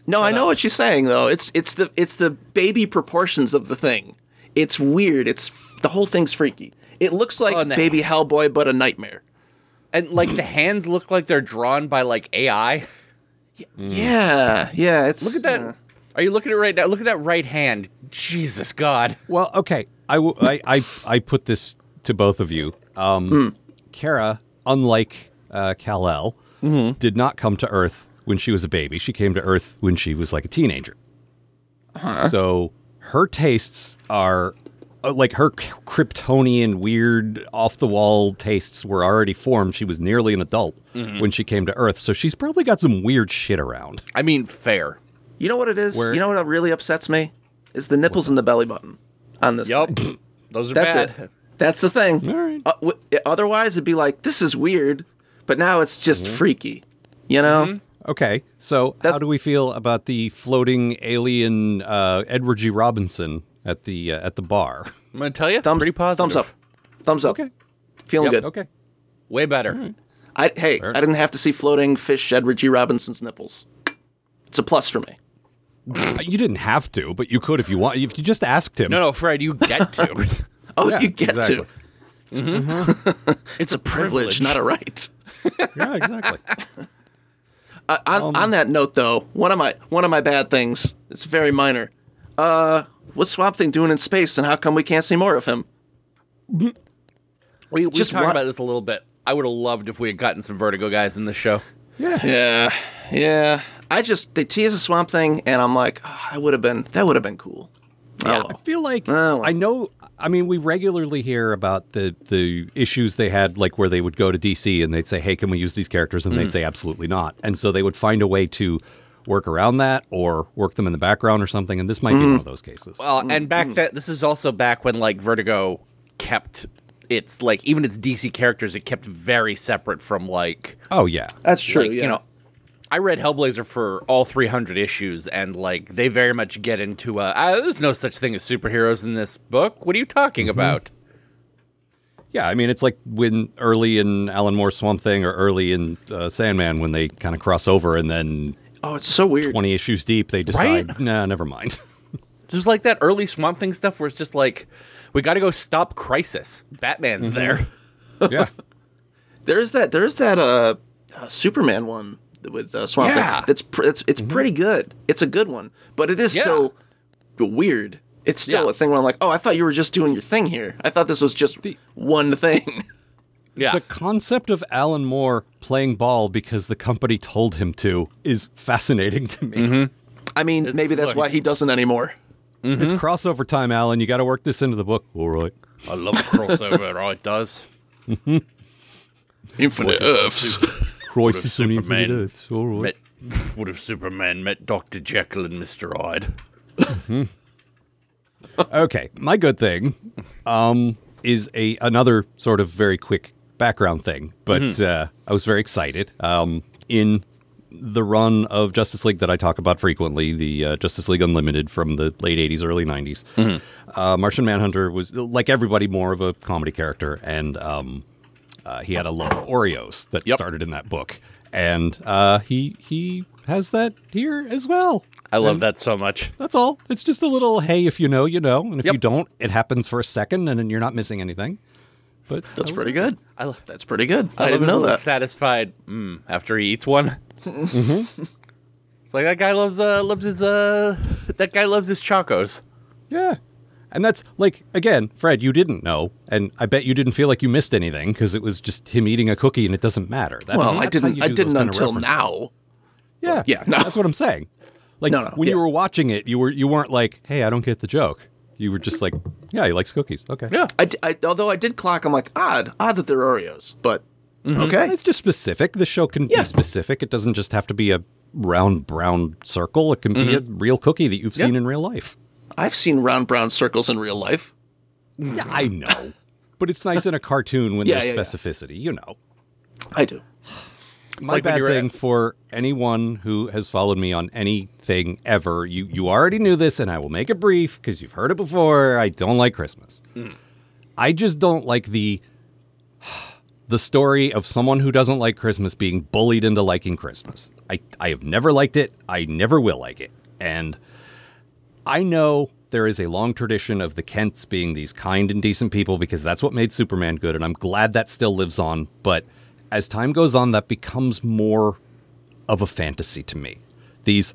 [SPEAKER 5] No, I know what she's saying though. It's it's the it's the baby proportions of the thing. It's weird. It's the whole thing's freaky. It looks like
[SPEAKER 4] Oh, and the-
[SPEAKER 5] baby Hellboy, but a nightmare.
[SPEAKER 4] And like the hands look like they're drawn by like AI.
[SPEAKER 5] Yeah, yeah. It's
[SPEAKER 4] Look at that. Are you looking at it right now? Look at that right hand. Jesus God.
[SPEAKER 3] well, okay. I, w- I, I, I put this to both of you. Um, Kara, unlike uh, Kal-El, did not come to Earth when she was a baby. She came to Earth when she was like a teenager. So her tastes are uh, like her Kryptonian, weird, off the wall tastes were already formed. She was nearly an adult when she came to Earth. So she's probably got some weird shit around.
[SPEAKER 4] I mean, fair.
[SPEAKER 5] You know what it is?
[SPEAKER 3] Where-
[SPEAKER 5] You know what really upsets me? Is the nipples and the belly button on this.
[SPEAKER 4] Yep,
[SPEAKER 5] thing.
[SPEAKER 4] Those are
[SPEAKER 5] That's
[SPEAKER 4] bad.
[SPEAKER 5] it. That's the thing.
[SPEAKER 3] All right.
[SPEAKER 5] Uh, w- otherwise, it'd be like this is weird, but now it's just
[SPEAKER 3] Mm-hmm.
[SPEAKER 5] freaky. You know?
[SPEAKER 3] Okay, so how do we feel about the floating alien uh, Edward G. Robinson at the uh, at the bar?
[SPEAKER 4] I'm gonna tell you,
[SPEAKER 5] Thumbs,
[SPEAKER 4] pretty positive.
[SPEAKER 5] thumbs up. Thumbs up.
[SPEAKER 3] Okay,
[SPEAKER 5] Feeling
[SPEAKER 4] Yep.
[SPEAKER 5] good.
[SPEAKER 3] okay.
[SPEAKER 4] Way better.
[SPEAKER 5] I, hey, I didn't have to see floating fish Edward G. Robinson's nipples. It's a plus for me.
[SPEAKER 3] Uh, You didn't have to, but you could if you want. If you just asked him.
[SPEAKER 4] No, no, Fred, you get to.
[SPEAKER 5] Oh,
[SPEAKER 3] Yeah,
[SPEAKER 5] you get
[SPEAKER 3] exactly.
[SPEAKER 5] to.
[SPEAKER 4] it's a
[SPEAKER 5] Privilege,
[SPEAKER 4] privilege,
[SPEAKER 5] not a right.
[SPEAKER 3] Yeah, exactly.
[SPEAKER 5] Uh, on, on that note, though, one of my one of my bad things. It's very minor. Uh, what's Swamp Thing doing in space, and how come we can't see more of him?
[SPEAKER 4] We, we
[SPEAKER 5] Just
[SPEAKER 4] talked
[SPEAKER 5] what-
[SPEAKER 4] about this a little bit. I would have loved if we had gotten some Vertigo guys in the show.
[SPEAKER 5] Yeah, yeah. Yeah. I just they tease a Swamp Thing, and I'm like, oh, that would have been that would have been cool.
[SPEAKER 4] Yeah.
[SPEAKER 5] Oh,
[SPEAKER 3] I feel like
[SPEAKER 5] Oh.
[SPEAKER 3] I know. I mean, we regularly hear about the the issues they had, like where they would go to DC and they'd say, "Hey, can we use these characters?" and
[SPEAKER 5] Mm.
[SPEAKER 3] they'd say, "Absolutely not." And so they would find a way to work around that or work them in the background or something. And this might be
[SPEAKER 5] Mm-hmm.
[SPEAKER 3] one of those cases.
[SPEAKER 4] Well, and back then, this is also back when like Vertigo kept its like even its DC characters, it kept very separate from like
[SPEAKER 3] oh yeah,
[SPEAKER 5] that's true.
[SPEAKER 4] like,
[SPEAKER 5] yeah.
[SPEAKER 4] you know. I read Hellblazer for all 300 issues, and like they very much get into uh, ah, there's no such thing as superheroes in this book. What are you talking about?
[SPEAKER 3] Yeah, I mean, it's like when early in Alan Moore's Swamp Thing or early in uh, Sandman when they kind of cross over and then
[SPEAKER 5] oh, it's so weird.
[SPEAKER 3] 20 issues deep they decide,
[SPEAKER 4] Right?
[SPEAKER 3] nah, never mind.
[SPEAKER 4] Just like that early Swamp Thing stuff, where it's just like we got to go stop Crisis. Batman's there.
[SPEAKER 3] yeah.
[SPEAKER 5] There's that. There's that. Uh, uh Superman one with uh, Swamp
[SPEAKER 4] Yeah.
[SPEAKER 5] Thing. That's pr- it's it's pretty good. It's a good one, but it is
[SPEAKER 4] Yeah.
[SPEAKER 5] still weird. It's still
[SPEAKER 4] Yeah.
[SPEAKER 5] a thing where I'm like, oh, I thought you were just doing your thing here. I thought this was just one thing.
[SPEAKER 4] Yeah,
[SPEAKER 3] The concept of Alan Moore playing ball because the company told him to is fascinating to me. Mm-hmm.
[SPEAKER 5] I mean, maybe that's
[SPEAKER 4] like-
[SPEAKER 5] why he doesn't anymore. Mm-hmm.
[SPEAKER 3] It's crossover time, Alan. You got to work this into the book. All right.
[SPEAKER 4] I love crossover. it all it does.
[SPEAKER 5] Infinite Earths.
[SPEAKER 3] Crisis on
[SPEAKER 4] Superman
[SPEAKER 3] Infinite Earths. All right.
[SPEAKER 4] Met, what if Superman met Doctor Jekyll and Mister Hyde? Mm-hmm.
[SPEAKER 3] Okay, my good thing um, is a another sort of very quick background thing, but uh, I was very excited. Um, in the run of Justice League that I talk about frequently, the uh, Justice League Unlimited from the late '80s, early '90s, uh, Martian Manhunter was like everybody more of a comedy character, and um, uh, he had a love of Oreos that
[SPEAKER 4] Yep.
[SPEAKER 3] started in that book, and uh, he he has that here as well.
[SPEAKER 4] I love that so much.
[SPEAKER 3] That's all. It's just a little hey, if you know, you know, and if
[SPEAKER 4] Yep.
[SPEAKER 3] you don't, it happens for a second, and then you're not missing anything. But
[SPEAKER 5] That's pretty good.
[SPEAKER 4] I,
[SPEAKER 5] That's pretty good. I,
[SPEAKER 4] I,
[SPEAKER 5] didn't know that.
[SPEAKER 4] Satisfied mm, after he eats one. It's like that guy loves uh loves his uh that guy loves his Chocos.
[SPEAKER 3] Yeah. And that's like again, Fred, you didn't know, and I bet you didn't feel like you missed anything because it was just him eating a cookie and it doesn't matter. That's,
[SPEAKER 5] Well, I
[SPEAKER 3] that's how
[SPEAKER 5] didn't. I didn't until now.
[SPEAKER 3] Yeah,
[SPEAKER 5] Yeah, no.
[SPEAKER 3] that's what I'm saying. Like
[SPEAKER 5] No, no,
[SPEAKER 3] when you were watching it, you were you weren't like, "Hey, I don't get the joke." You were just like, "Yeah, he likes cookies." Okay,
[SPEAKER 4] Yeah.
[SPEAKER 5] I, d- I- although I did clock, I'm like odd, odd that they're Oreos, but
[SPEAKER 3] Mm-hmm.
[SPEAKER 5] okay.
[SPEAKER 3] it's just specific. The show can
[SPEAKER 5] Yeah.
[SPEAKER 3] be specific. It doesn't just have to be a round brown circle. It can be a real cookie that you've seen in real life.
[SPEAKER 5] I've seen round brown circles in real life.
[SPEAKER 3] Yeah, I know, but it's nice in a cartoon when
[SPEAKER 5] Yeah,
[SPEAKER 3] there's
[SPEAKER 5] yeah, yeah.
[SPEAKER 3] specificity. You know.
[SPEAKER 5] I do.
[SPEAKER 3] My
[SPEAKER 4] like
[SPEAKER 3] bad thing
[SPEAKER 4] at-
[SPEAKER 3] for anyone who has followed me on anything ever. You you already knew this, and I will make it brief because you've heard it before. I don't like Christmas. Mm. I just don't like the the story of someone who doesn't like Christmas being bullied into liking Christmas. I I have never liked it. I never will like it, and I know there is a long tradition of the Kents being these kind and decent people because that's what made Superman good, and I'm glad that still lives on. But as time goes on, that becomes more of a fantasy to me. These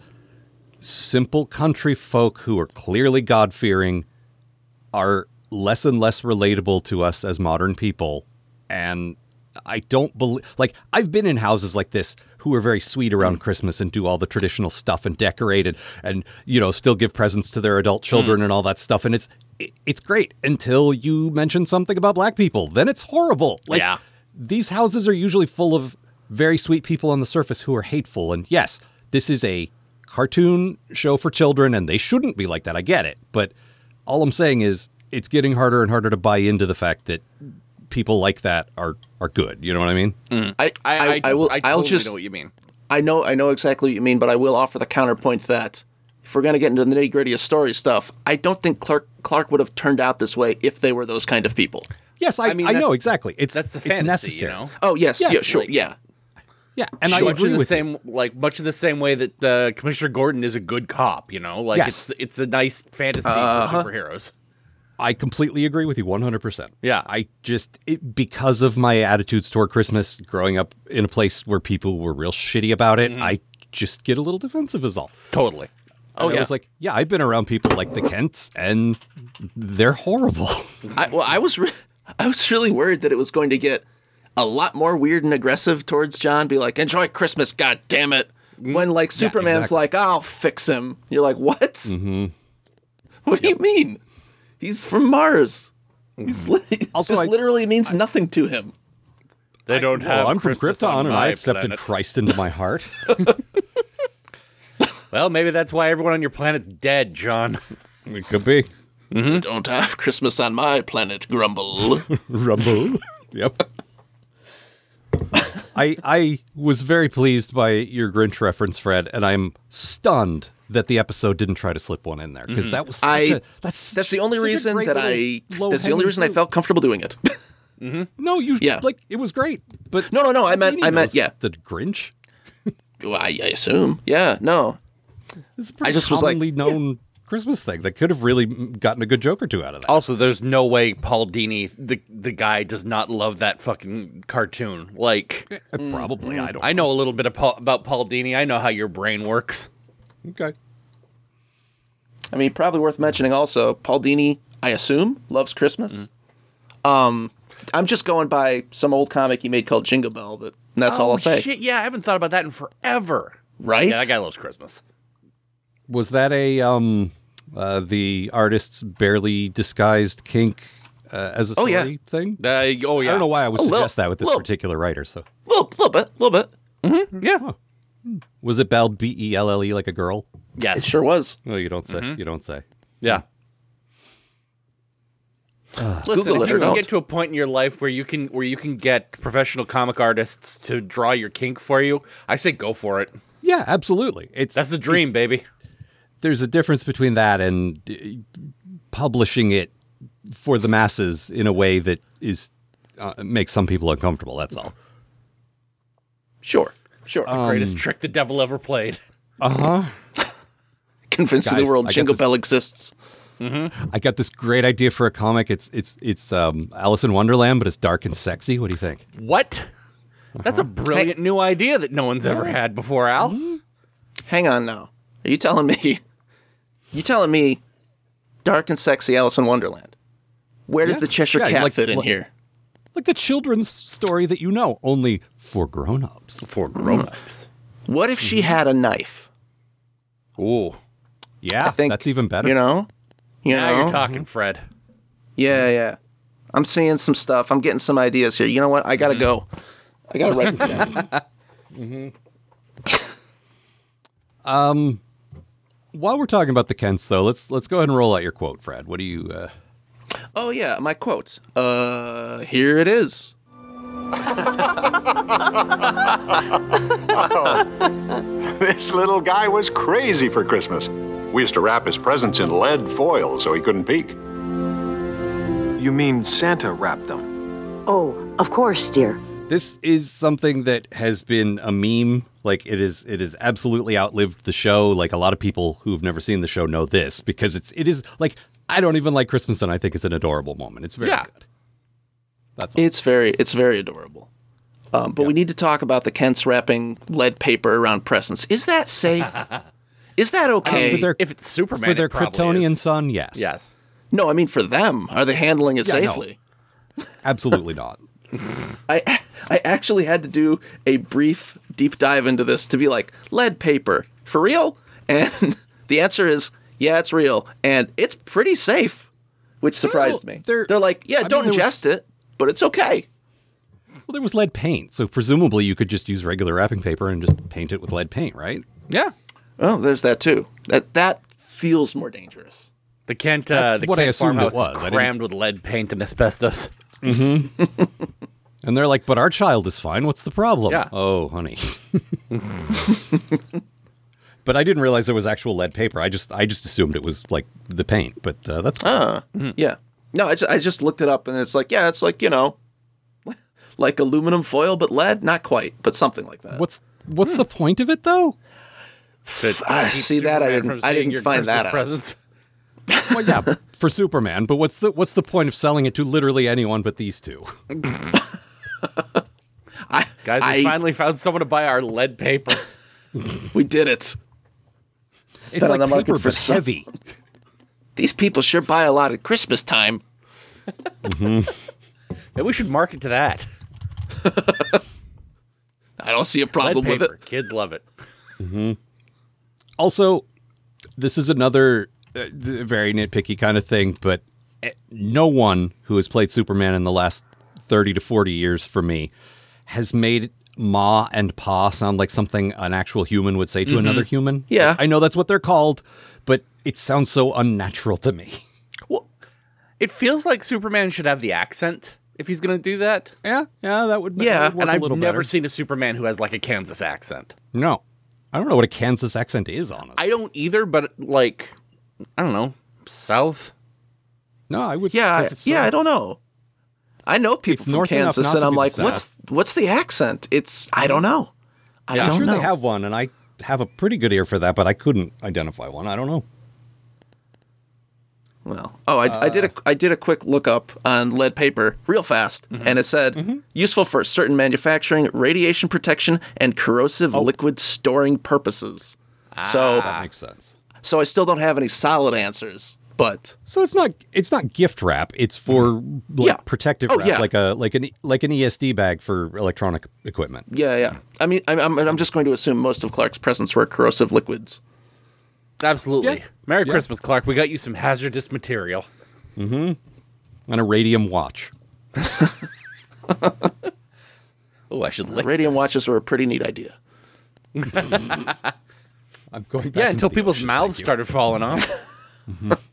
[SPEAKER 3] simple country folk who are clearly God fearing are less and less relatable to us as modern people. And I don't believe, like, I've been in houses like this who are very sweet around mm. Christmas and do all the traditional stuff and decorate and, and you know, still give presents to their adult children mm. and all that stuff. And it's, it's great until you mention something about black people. Then it's horrible. Like,
[SPEAKER 4] Yeah.
[SPEAKER 3] These houses are usually full of very sweet people on the surface who are hateful. And yes, this is a cartoon show for children, and they shouldn't be like that. I get it. But all I'm saying is it's getting harder and harder to buy into the fact that people like that are, are good. You know what I mean? Mm.
[SPEAKER 5] I,
[SPEAKER 4] I I,
[SPEAKER 5] I will.
[SPEAKER 4] I
[SPEAKER 5] I'll
[SPEAKER 4] totally
[SPEAKER 5] just.
[SPEAKER 4] know what you mean.
[SPEAKER 5] I know. I know exactly what you mean, but I will offer the counterpoint that if we're going to get into the nitty gritty of story stuff, I don't think Clark Clark would have turned out this way if they were those kind of people.
[SPEAKER 3] Yes, I, I,
[SPEAKER 4] I
[SPEAKER 3] know exactly. It's
[SPEAKER 4] That's the
[SPEAKER 3] it's
[SPEAKER 4] fantasy,
[SPEAKER 3] necessary.
[SPEAKER 4] you know.
[SPEAKER 5] Oh yes,
[SPEAKER 3] Yes,
[SPEAKER 5] yeah, sure,
[SPEAKER 4] like-
[SPEAKER 5] yeah.
[SPEAKER 3] Yeah, and
[SPEAKER 4] Sure,
[SPEAKER 3] I
[SPEAKER 4] much
[SPEAKER 3] agree
[SPEAKER 4] in the
[SPEAKER 3] with you.
[SPEAKER 4] same like much of the same way that uh, Commissioner Gordon is a good cop. You know, like
[SPEAKER 3] Yes.
[SPEAKER 4] it's it's a nice fantasy
[SPEAKER 5] Uh-huh.
[SPEAKER 4] for superheroes.
[SPEAKER 3] I completely agree with you 100%.
[SPEAKER 4] Yeah.
[SPEAKER 3] I just, it, because of my attitudes toward Christmas, growing up in a place where people were real shitty about it, I just get a little defensive, is all.
[SPEAKER 4] Totally.
[SPEAKER 3] Oh,
[SPEAKER 5] yeah.
[SPEAKER 3] I was like, yeah, I've been around people like the Kents, and they're horrible.
[SPEAKER 5] I, well, I was re- I was really worried that it was going to get a lot more weird and aggressive towards John. Be like, enjoy Christmas, god damn it. When like Superman's
[SPEAKER 3] exactly.
[SPEAKER 5] like, I'll fix him. You're like, what? Mm-hmm. What do you mean? He's from Mars. He's li-
[SPEAKER 3] Also,
[SPEAKER 5] this
[SPEAKER 3] I-
[SPEAKER 5] literally means nothing to him.
[SPEAKER 4] They don't have.
[SPEAKER 3] well, I'm from Krypton, and I accepted
[SPEAKER 4] planet.
[SPEAKER 3] Christ into my heart.
[SPEAKER 4] Well, maybe that's why everyone on your planet's dead, John.
[SPEAKER 3] it could be. Mm-hmm.
[SPEAKER 5] Don't have Christmas on my planet, Grumble.
[SPEAKER 3] Rumble. yep. I I was very pleased by your Grinch reference, Fred, and I'm stunned that the episode didn't try to slip one in there because mm-hmm. that was
[SPEAKER 5] I-
[SPEAKER 3] a, that's
[SPEAKER 5] That's the only reason that I. That's the only reason I felt comfortable doing it. Mm-hmm.
[SPEAKER 3] No, you
[SPEAKER 5] Yeah.
[SPEAKER 3] like it was great, but
[SPEAKER 5] No, no, no, I meant- I meant- yeah.
[SPEAKER 3] the Grinch.
[SPEAKER 5] well, I, I assume. Yeah. No.
[SPEAKER 3] This is a pretty
[SPEAKER 5] I just was like-
[SPEAKER 3] known Christmas thing that could have really gotten a good joke or two out of that.
[SPEAKER 4] Also, there's no way Paul Dini, the the guy, does not love that fucking cartoon. Like,
[SPEAKER 3] Uh, Probably, I don't.
[SPEAKER 4] I know a little bit of Paul, about Paul Dini. I know how your brain works.
[SPEAKER 3] Okay.
[SPEAKER 5] I mean, probably worth mentioning also, Paul Dini, I assume, loves Christmas. Um, I'm just going by some old comic he made called Jingle Belle. That and that's all
[SPEAKER 4] oh
[SPEAKER 5] I'll say.
[SPEAKER 4] shit! Yeah, I haven't thought about that in forever.
[SPEAKER 5] Right?
[SPEAKER 4] Yeah, that guy loves Christmas.
[SPEAKER 3] Was that a um uh the artist's barely disguised kink uh, as a
[SPEAKER 5] Oh, yeah.
[SPEAKER 3] thing?
[SPEAKER 4] Uh, oh yeah.
[SPEAKER 3] I don't know why I would
[SPEAKER 5] A little-
[SPEAKER 3] suggest that with this
[SPEAKER 5] little-
[SPEAKER 3] particular writer. So
[SPEAKER 5] little, little bit, little bit.
[SPEAKER 4] Yeah.
[SPEAKER 3] was it spelled B E L L E like a girl?
[SPEAKER 4] Yes.
[SPEAKER 5] It sure was.
[SPEAKER 3] No, you don't say.
[SPEAKER 5] Mm-hmm.
[SPEAKER 3] You don't say.
[SPEAKER 4] Yeah. Listen,
[SPEAKER 5] Google
[SPEAKER 4] if you can
[SPEAKER 5] don't.
[SPEAKER 4] get to a point in your life where you can where you can get professional comic artists to draw your kink for you, I say go for it.
[SPEAKER 3] Yeah, absolutely. It's
[SPEAKER 4] That's the dream,
[SPEAKER 3] it's-
[SPEAKER 4] baby.
[SPEAKER 3] There's a difference between that and uh, publishing it for the masses in a way that is uh, makes some people uncomfortable. That's all.
[SPEAKER 5] Sure. Sure.
[SPEAKER 4] The greatest trick the devil ever played.
[SPEAKER 3] Uh huh.
[SPEAKER 5] Convincing
[SPEAKER 3] Guys,
[SPEAKER 5] the world
[SPEAKER 3] I
[SPEAKER 5] Jingle Belle exists.
[SPEAKER 3] I got this great idea for a comic. It's it's it's um, Alice in Wonderland, but it's dark and sexy. What do you think?
[SPEAKER 4] What? That's a brilliant new idea that no one's ever had before, Al.
[SPEAKER 5] Hang on now. Are you telling me? You telling me? Dark and sexy Alice in Wonderland. Where does the Cheshire
[SPEAKER 3] Yeah,
[SPEAKER 5] Cat
[SPEAKER 3] like-
[SPEAKER 5] fit in
[SPEAKER 3] like-
[SPEAKER 5] here?
[SPEAKER 3] Like the children's story that you know, only for grown-ups.
[SPEAKER 4] For grown-ups. Hmm.
[SPEAKER 5] What if she mm-hmm. had a knife?
[SPEAKER 4] Ooh.
[SPEAKER 3] Yeah,
[SPEAKER 5] I think
[SPEAKER 3] that's even better.
[SPEAKER 5] You know. You
[SPEAKER 4] Now
[SPEAKER 5] know.
[SPEAKER 4] you're talking, mm-hmm. Fred.
[SPEAKER 5] Yeah, yeah. I'm seeing some stuff. I'm getting some ideas here. You know what? I gotta mm-hmm. go. I gotta write this down.
[SPEAKER 3] Um, While we're talking about the Kents, though, let's let's go ahead and roll out your quote, Fred. What do you? Uh,
[SPEAKER 5] Oh yeah, my quote. Uh, here it is.
[SPEAKER 1] This little guy was crazy for Christmas. We used to wrap his presents in lead foil so he couldn't peek.
[SPEAKER 6] You mean Santa wrapped them?
[SPEAKER 7] Oh, of course, dear.
[SPEAKER 3] This is something that has been a meme. Like it is, it has absolutely outlived the show. Like a lot of people who've never seen the show know this because it's it is like I don't even like Christmas, and I think it's an adorable moment. It's very
[SPEAKER 4] Yeah.
[SPEAKER 3] good. That's all.
[SPEAKER 5] It's very, it's very adorable. Um, but we need to talk about the Kents wrapping lead paper around presents. Is that safe? is that okay?
[SPEAKER 3] for their-
[SPEAKER 4] If it's Superman,
[SPEAKER 3] for their
[SPEAKER 4] it
[SPEAKER 3] Kryptonian
[SPEAKER 4] is.
[SPEAKER 3] son. Yes,
[SPEAKER 4] Yes.
[SPEAKER 5] no, I mean for them. Are they handling it
[SPEAKER 3] Yeah, no.
[SPEAKER 5] safely?
[SPEAKER 3] absolutely not.
[SPEAKER 5] I I actually had to do a brief deep dive into this to be like lead paper for real, and the answer is yeah, it's real, and it's pretty safe, which surprised
[SPEAKER 3] Well,
[SPEAKER 5] me.
[SPEAKER 3] they're-
[SPEAKER 5] They're, like, yeah,
[SPEAKER 3] I
[SPEAKER 5] don't
[SPEAKER 3] there was-
[SPEAKER 5] ingest it, but it's okay.
[SPEAKER 3] Well, there was lead paint, so presumably you could just use regular wrapping paper and just paint it with lead paint, right?
[SPEAKER 4] Yeah.
[SPEAKER 5] Oh, there's that too. That that feels more dangerous.
[SPEAKER 4] The Kent, uh,
[SPEAKER 3] That's
[SPEAKER 4] the
[SPEAKER 3] what I
[SPEAKER 4] Kent
[SPEAKER 3] assumed it
[SPEAKER 4] farmhouse
[SPEAKER 3] was.
[SPEAKER 4] Is crammed with lead paint and asbestos.
[SPEAKER 3] And they're like, "But our child is fine. What's the problem?"
[SPEAKER 4] Yeah.
[SPEAKER 3] Oh, honey. but I didn't realize there was actual lead paper. I just I just assumed it was like the paint. But uh, that's
[SPEAKER 5] Uh, Yeah. No, I just, I just looked it up, and it's like, yeah, it's like you know, like aluminum foil, but lead, not quite, but something like that.
[SPEAKER 3] what's what's the point of it though?
[SPEAKER 4] To
[SPEAKER 5] Ah,
[SPEAKER 4] keep
[SPEAKER 5] see, that I didn't- I didn't find
[SPEAKER 4] Christmas
[SPEAKER 5] that out.
[SPEAKER 4] presents.
[SPEAKER 3] Well, yeah, for Superman. But what's the what's the point of selling it to literally anyone but these two?
[SPEAKER 5] I,
[SPEAKER 4] Guys, we
[SPEAKER 5] I-
[SPEAKER 4] finally found someone to buy our lead paper.
[SPEAKER 5] we did it.
[SPEAKER 3] It's
[SPEAKER 5] on
[SPEAKER 3] like
[SPEAKER 5] the market
[SPEAKER 3] paper,
[SPEAKER 5] for
[SPEAKER 3] but heavy.
[SPEAKER 5] These people sure buy a lot at Christmas time.
[SPEAKER 4] Maybe we should market to that.
[SPEAKER 5] I don't see a
[SPEAKER 4] Lead
[SPEAKER 5] problem with
[SPEAKER 4] paper.
[SPEAKER 5] it.
[SPEAKER 4] Kids love it.
[SPEAKER 3] Also, this is another uh, very nitpicky kind of thing, but eh, no one who has played Superman in the last 30 to 40 years for me has made Ma and Pa sound like something an actual human would say to mm-hmm. another human.
[SPEAKER 5] Yeah.
[SPEAKER 3] Like, I know that's what they're called, but it sounds so unnatural to me.
[SPEAKER 4] Well, it feels like Superman should have the accent if he's going to do that.
[SPEAKER 3] Yeah, yeah, that would, that
[SPEAKER 5] Yeah,
[SPEAKER 3] would work
[SPEAKER 4] And I've never
[SPEAKER 3] better.
[SPEAKER 4] seen a Superman who has like a Kansas accent.
[SPEAKER 3] No. I don't know what a Kansas accent is, honestly.
[SPEAKER 4] I don't either, but like, I don't know, South.
[SPEAKER 3] no, I would.
[SPEAKER 5] Yeah, I-
[SPEAKER 3] 'cause it's
[SPEAKER 5] yeah,
[SPEAKER 3] so-
[SPEAKER 5] I don't know. I know people
[SPEAKER 3] It's
[SPEAKER 5] from Kansas, and I'm like,
[SPEAKER 3] South.
[SPEAKER 5] what's what's the accent? It's I don't know. I
[SPEAKER 4] Yeah.
[SPEAKER 3] I'm
[SPEAKER 5] don't
[SPEAKER 3] sure
[SPEAKER 5] know.
[SPEAKER 3] they have one, and I have a pretty good ear for that, but I couldn't identify one. I don't know.
[SPEAKER 5] Well, oh, I, I did a uh. I did a quick look up on lead paper real fast, mm-hmm. and it said mm-hmm. useful for certain manufacturing, radiation protection, and corrosive oh. liquid storing purposes. Ah, so,
[SPEAKER 3] That makes sense.
[SPEAKER 5] so I still don't have any solid answers, but
[SPEAKER 3] So it's not it's not gift wrap. It's for like
[SPEAKER 5] Yeah.
[SPEAKER 3] protective
[SPEAKER 5] Oh,
[SPEAKER 3] wrap,
[SPEAKER 5] yeah.
[SPEAKER 3] like a like an like an ESD bag for electronic equipment.
[SPEAKER 5] yeah, yeah. I mean, I'm I'm, I'm just going to assume most of Clark's presents were corrosive liquids.
[SPEAKER 4] Absolutely.
[SPEAKER 3] Yeah.
[SPEAKER 4] Merry
[SPEAKER 3] Yeah.
[SPEAKER 4] Christmas, Clark. We got you some hazardous material. Mm-hmm.
[SPEAKER 3] And a radium watch.
[SPEAKER 4] Oh, I should lick
[SPEAKER 5] Radium
[SPEAKER 4] this.
[SPEAKER 5] watches were a pretty neat idea.
[SPEAKER 3] I'm going back
[SPEAKER 4] Yeah, until
[SPEAKER 3] the
[SPEAKER 4] people's
[SPEAKER 3] ocean,
[SPEAKER 4] mouths started falling off.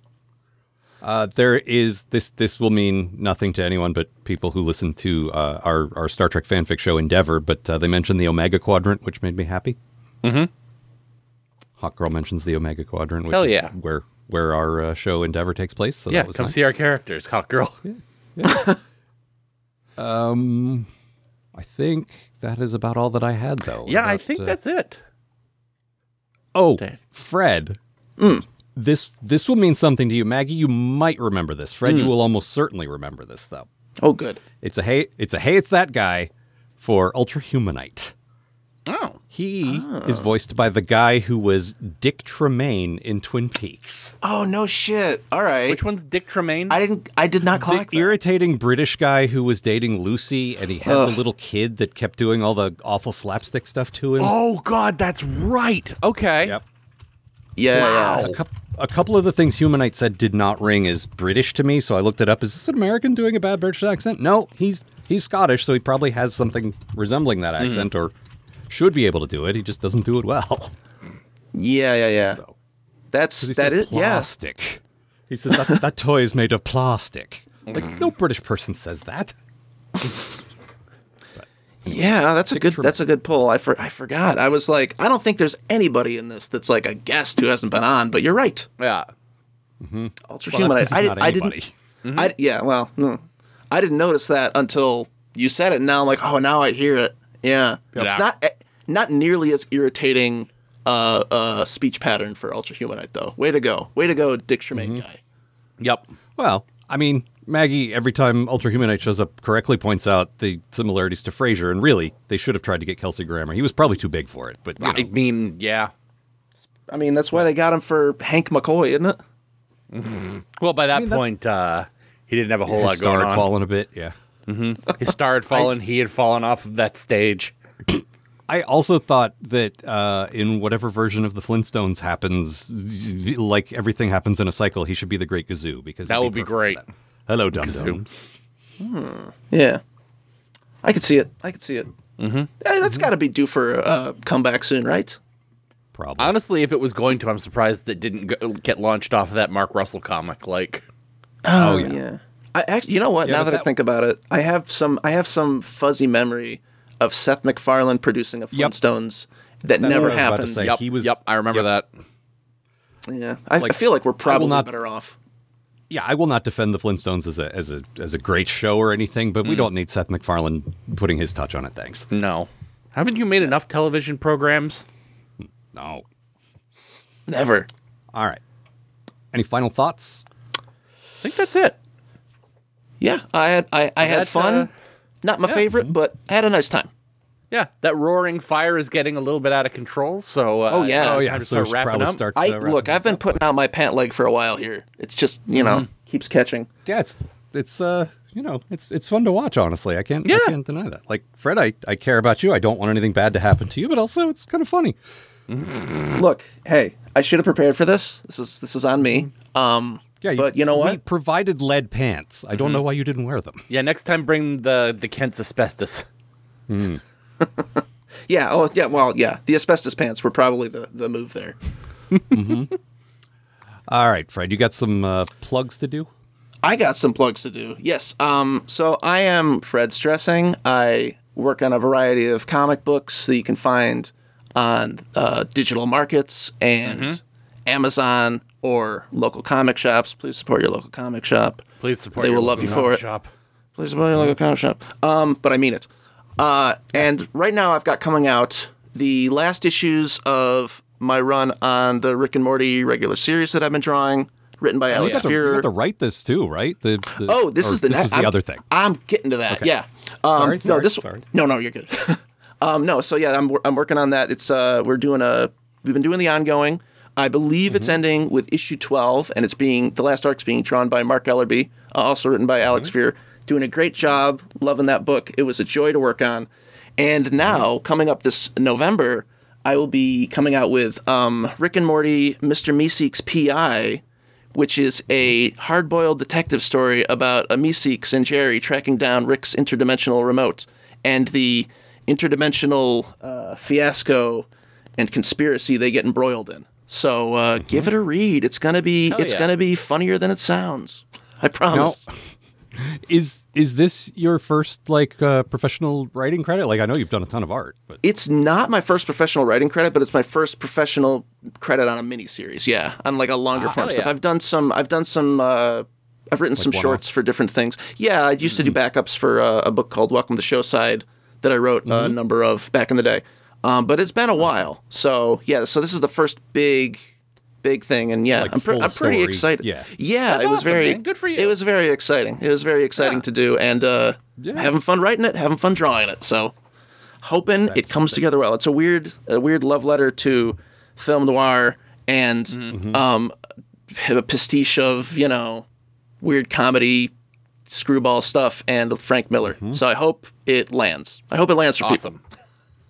[SPEAKER 3] Uh, there is this. This will mean nothing to anyone but people who listen to uh, our our Star Trek fanfic show Endeavor. But uh, they mentioned the Omega Quadrant, which made me happy. Mm-hmm. Hawkgirl mentions the Omega Quadrant, which
[SPEAKER 4] Hell
[SPEAKER 3] is
[SPEAKER 4] yeah.
[SPEAKER 3] where where our uh, show Endeavor takes place. So
[SPEAKER 4] yeah,
[SPEAKER 3] that was
[SPEAKER 4] come
[SPEAKER 3] nice.
[SPEAKER 4] see our characters, hot girl.
[SPEAKER 3] I'm I think that is about all that I had, though.
[SPEAKER 4] Yeah, I think
[SPEAKER 3] uh,
[SPEAKER 4] that's it.
[SPEAKER 3] Oh,
[SPEAKER 4] Dang.
[SPEAKER 3] Fred.
[SPEAKER 5] Hmm.
[SPEAKER 3] This this will mean something to you, Maggie. You might remember this. Fred,
[SPEAKER 5] Hmm.
[SPEAKER 3] you will almost certainly remember this, though.
[SPEAKER 5] Oh, good.
[SPEAKER 3] It's a hey, it's a hey, it's that guy for Ultra Humanite.
[SPEAKER 4] Oh.
[SPEAKER 3] He
[SPEAKER 5] Ah.
[SPEAKER 3] is voiced by the guy who was Dick Tremayne in Twin Peaks.
[SPEAKER 5] Oh no shit. All right.
[SPEAKER 4] Which one's Dick Tremayne?
[SPEAKER 5] I didn't. I did not
[SPEAKER 3] The
[SPEAKER 5] clock that.
[SPEAKER 3] irritating British guy who was dating Lucy, and he had the little kid that kept doing all the awful slapstick stuff to him.
[SPEAKER 4] oh God, that's right. Okay.
[SPEAKER 3] Yep.
[SPEAKER 5] Yeah.
[SPEAKER 4] Wow.
[SPEAKER 5] yeah.
[SPEAKER 3] A, coup a couple of the things Humanite said did not ring as British to me, so I looked it up. Is this an American doing a bad British accent? No, he's he's Scottish, so he probably has something resembling that accent, hmm. or should be able to do it. He just doesn't do it well.
[SPEAKER 5] Yeah. Yeah. Yeah. That's
[SPEAKER 3] He
[SPEAKER 5] that is. Yeah.
[SPEAKER 3] plastic. He says that that toy is made of plastic. Like mm. no British person says that.
[SPEAKER 5] Yeah, that's a good
[SPEAKER 3] Trem-
[SPEAKER 5] that's a good pull. I for, I forgot. I was like, I don't think there's anybody in this that's like a guest who hasn't been on, but you're right.
[SPEAKER 4] Yeah.
[SPEAKER 5] Ultra
[SPEAKER 3] Well,
[SPEAKER 5] human. I,
[SPEAKER 3] he's
[SPEAKER 5] I,
[SPEAKER 3] not
[SPEAKER 5] I didn't. I yeah. Well, no. I didn't notice that until you said it. Now I'm like, oh, now I hear it. Yeah,
[SPEAKER 4] Yeah.
[SPEAKER 5] it's not eh, not nearly as irritating uh, uh, speech pattern for Ultra Humanite though. Way to go. Way to go, Dick Tremayne guy.
[SPEAKER 4] Yep.
[SPEAKER 3] Well, I mean, Maggie, every time Ultra Humanite shows up, correctly points out the similarities to Frasier, and really, they should have tried to get Kelsey Grammer. He was probably too big for it, but you
[SPEAKER 4] I
[SPEAKER 3] know.
[SPEAKER 4] mean, yeah.
[SPEAKER 5] I mean, that's why they got him for Hank McCoy, isn't it?
[SPEAKER 4] Well, by that
[SPEAKER 3] mean,
[SPEAKER 4] point, uh, he didn't have a whole lot going on.
[SPEAKER 3] his star had fallen a bit. Yeah.
[SPEAKER 4] His star had fallen. he had fallen off of that stage.
[SPEAKER 3] I also thought that uh, in whatever version of the Flintstones happens, like everything happens in a cycle, he should be the Great Gazoo because
[SPEAKER 4] That
[SPEAKER 3] he'd
[SPEAKER 4] would be
[SPEAKER 3] perfect for
[SPEAKER 4] great.
[SPEAKER 3] That. Hello, Dum Dums.
[SPEAKER 5] Yeah, I could see it. I could see it. Mm-hmm. that's got to be due for a uh, comeback soon, right?
[SPEAKER 3] Probably.
[SPEAKER 4] Honestly, if it was going to, I'm surprised that didn't go, get launched off of that Mark Russell comic. Like,
[SPEAKER 3] oh
[SPEAKER 5] yeah.
[SPEAKER 3] yeah.
[SPEAKER 5] I actually, you know what?
[SPEAKER 3] Yeah,
[SPEAKER 5] now
[SPEAKER 3] but
[SPEAKER 5] that, I
[SPEAKER 3] that-
[SPEAKER 5] think about it, I have some. I have some fuzzy memory of Seth MacFarlane producing a
[SPEAKER 3] Yep.
[SPEAKER 5] Flintstones that never
[SPEAKER 3] what I was about to
[SPEAKER 5] happened.
[SPEAKER 3] say.
[SPEAKER 4] yep,
[SPEAKER 3] he was-
[SPEAKER 4] yep, I remember
[SPEAKER 3] yep.
[SPEAKER 4] that.
[SPEAKER 5] Yeah, I, I feel like we're probably
[SPEAKER 3] not-
[SPEAKER 5] better off.
[SPEAKER 3] Yeah, I will not defend the Flintstones as a as a as a great show or anything, but we don't need Seth MacFarlane putting his touch on it. Thanks.
[SPEAKER 4] No, haven't you made enough television programs?
[SPEAKER 3] No.
[SPEAKER 5] Never.
[SPEAKER 3] All right. Any final thoughts?
[SPEAKER 4] I think that's it.
[SPEAKER 5] Yeah, I had I, I had fun.
[SPEAKER 4] uh,
[SPEAKER 5] Not my favorite, but I had a nice time.
[SPEAKER 4] Yeah, that roaring fire is getting a little bit out of control. So, uh,
[SPEAKER 5] Oh, yeah.
[SPEAKER 3] Oh yeah,
[SPEAKER 4] time to
[SPEAKER 3] so we
[SPEAKER 4] start wrapping
[SPEAKER 3] probably
[SPEAKER 4] up.
[SPEAKER 3] start.
[SPEAKER 5] I
[SPEAKER 3] uh, wrapping
[SPEAKER 5] look. I've been
[SPEAKER 3] up.
[SPEAKER 5] putting out my pant leg for a while here. It's just you know keeps catching.
[SPEAKER 3] Yeah, it's it's uh you know it's it's fun to watch. Honestly, I can't
[SPEAKER 4] Yeah.
[SPEAKER 3] I can't deny that. Like Fred, I I care about you. I don't want anything bad to happen to you, but also it's kind of funny.
[SPEAKER 5] Look, hey, I should have prepared for this. This is this is on me. Um,
[SPEAKER 3] Yeah,
[SPEAKER 5] but you know
[SPEAKER 3] we
[SPEAKER 5] what?
[SPEAKER 3] provided lead pants. I don't know why you didn't wear them.
[SPEAKER 4] Yeah, next time bring the the Kent's asbestos.
[SPEAKER 5] Yeah. Oh, yeah. Well, yeah. The asbestos pants were probably the the move there.
[SPEAKER 3] All right, Fred, you got some uh, plugs to do.
[SPEAKER 5] I got some plugs to do. Yes. Um. So I am Fred Stresing. I work on a variety of comic books that you can find on uh, digital markets and Amazon or local comic shops. Please support your local comic shop.
[SPEAKER 4] Please support.
[SPEAKER 5] They
[SPEAKER 4] your
[SPEAKER 5] will love
[SPEAKER 4] local
[SPEAKER 5] you for
[SPEAKER 4] comic
[SPEAKER 5] it.
[SPEAKER 4] Shop.
[SPEAKER 5] Please support your local comic shop. Um, but I mean it. Uh, and right now I've got coming out the last issues of my run on the Rick and Morty regular series that I've been drawing, written by
[SPEAKER 3] You
[SPEAKER 5] Alex
[SPEAKER 3] to, you
[SPEAKER 5] Fear.
[SPEAKER 3] got to write this too, right? The, the-
[SPEAKER 5] Oh, this is the
[SPEAKER 3] this
[SPEAKER 5] ne-
[SPEAKER 3] the
[SPEAKER 5] I'm-
[SPEAKER 3] other thing.
[SPEAKER 5] I'm getting to that. Yeah. Um,
[SPEAKER 3] Sorry,
[SPEAKER 5] no, this.
[SPEAKER 3] sorry.
[SPEAKER 5] No, no, you're good. um, no, so yeah, I'm I'm working on that. It's uh, we're doing a we've been doing the ongoing. I believe it's
[SPEAKER 3] Mm-hmm.
[SPEAKER 5] ending with issue 12, and it's being the last arc's being drawn by Marc Ellerby, uh, also written by Alex Firer. Doing a great job, loving that book. It was a joy to work on. And now, coming up this November, I will be coming out with um, Rick and Morty, Mr. Meeseeks PI, which is a hard-boiled detective story about a Meeseeks and Jerry tracking down Rick's interdimensional remote and the interdimensional uh, fiasco and conspiracy they get embroiled in. So uh, give it a read. It's gonna be
[SPEAKER 4] Hell
[SPEAKER 5] it's
[SPEAKER 4] yeah.
[SPEAKER 5] gonna be funnier than it sounds. I promise.
[SPEAKER 3] Is is this your first like uh, professional writing credit? Like I know you've done a ton of art, but
[SPEAKER 5] It's not my first professional writing credit, but it's my first professional credit on a miniseries. Yeah, on like a longer form stuff.
[SPEAKER 4] yeah.
[SPEAKER 5] I've done some. I've done some. Uh, I've written some shorts
[SPEAKER 3] one-offs?
[SPEAKER 5] for different things. Yeah, I used to do backups for uh, a book called Welcome to Showside that I wrote
[SPEAKER 3] Mm-hmm.
[SPEAKER 5] a number of back in the day. Um, but it's been a while, so yeah. So this is the first big, big thing, and yeah,
[SPEAKER 3] Like
[SPEAKER 5] I'm, pre-
[SPEAKER 3] full
[SPEAKER 5] I'm pretty
[SPEAKER 3] story,
[SPEAKER 5] excited.
[SPEAKER 3] yeah.
[SPEAKER 5] yeah,
[SPEAKER 4] That's
[SPEAKER 5] it was
[SPEAKER 4] awesome,
[SPEAKER 5] very
[SPEAKER 4] man. Good for you.
[SPEAKER 5] It was very exciting. It was very exciting
[SPEAKER 4] Yeah.
[SPEAKER 5] to do, and uh,
[SPEAKER 3] Yeah.
[SPEAKER 5] having fun writing it, having fun drawing it. So hoping it
[SPEAKER 3] That's-
[SPEAKER 5] comes together well. It's a weird, a weird love letter to film noir and
[SPEAKER 3] Mm-hmm.
[SPEAKER 5] um, a pastiche of you know weird comedy screwball stuff and Frank Miller.
[SPEAKER 3] Mm-hmm.
[SPEAKER 5] So I hope it lands. I hope it lands for people.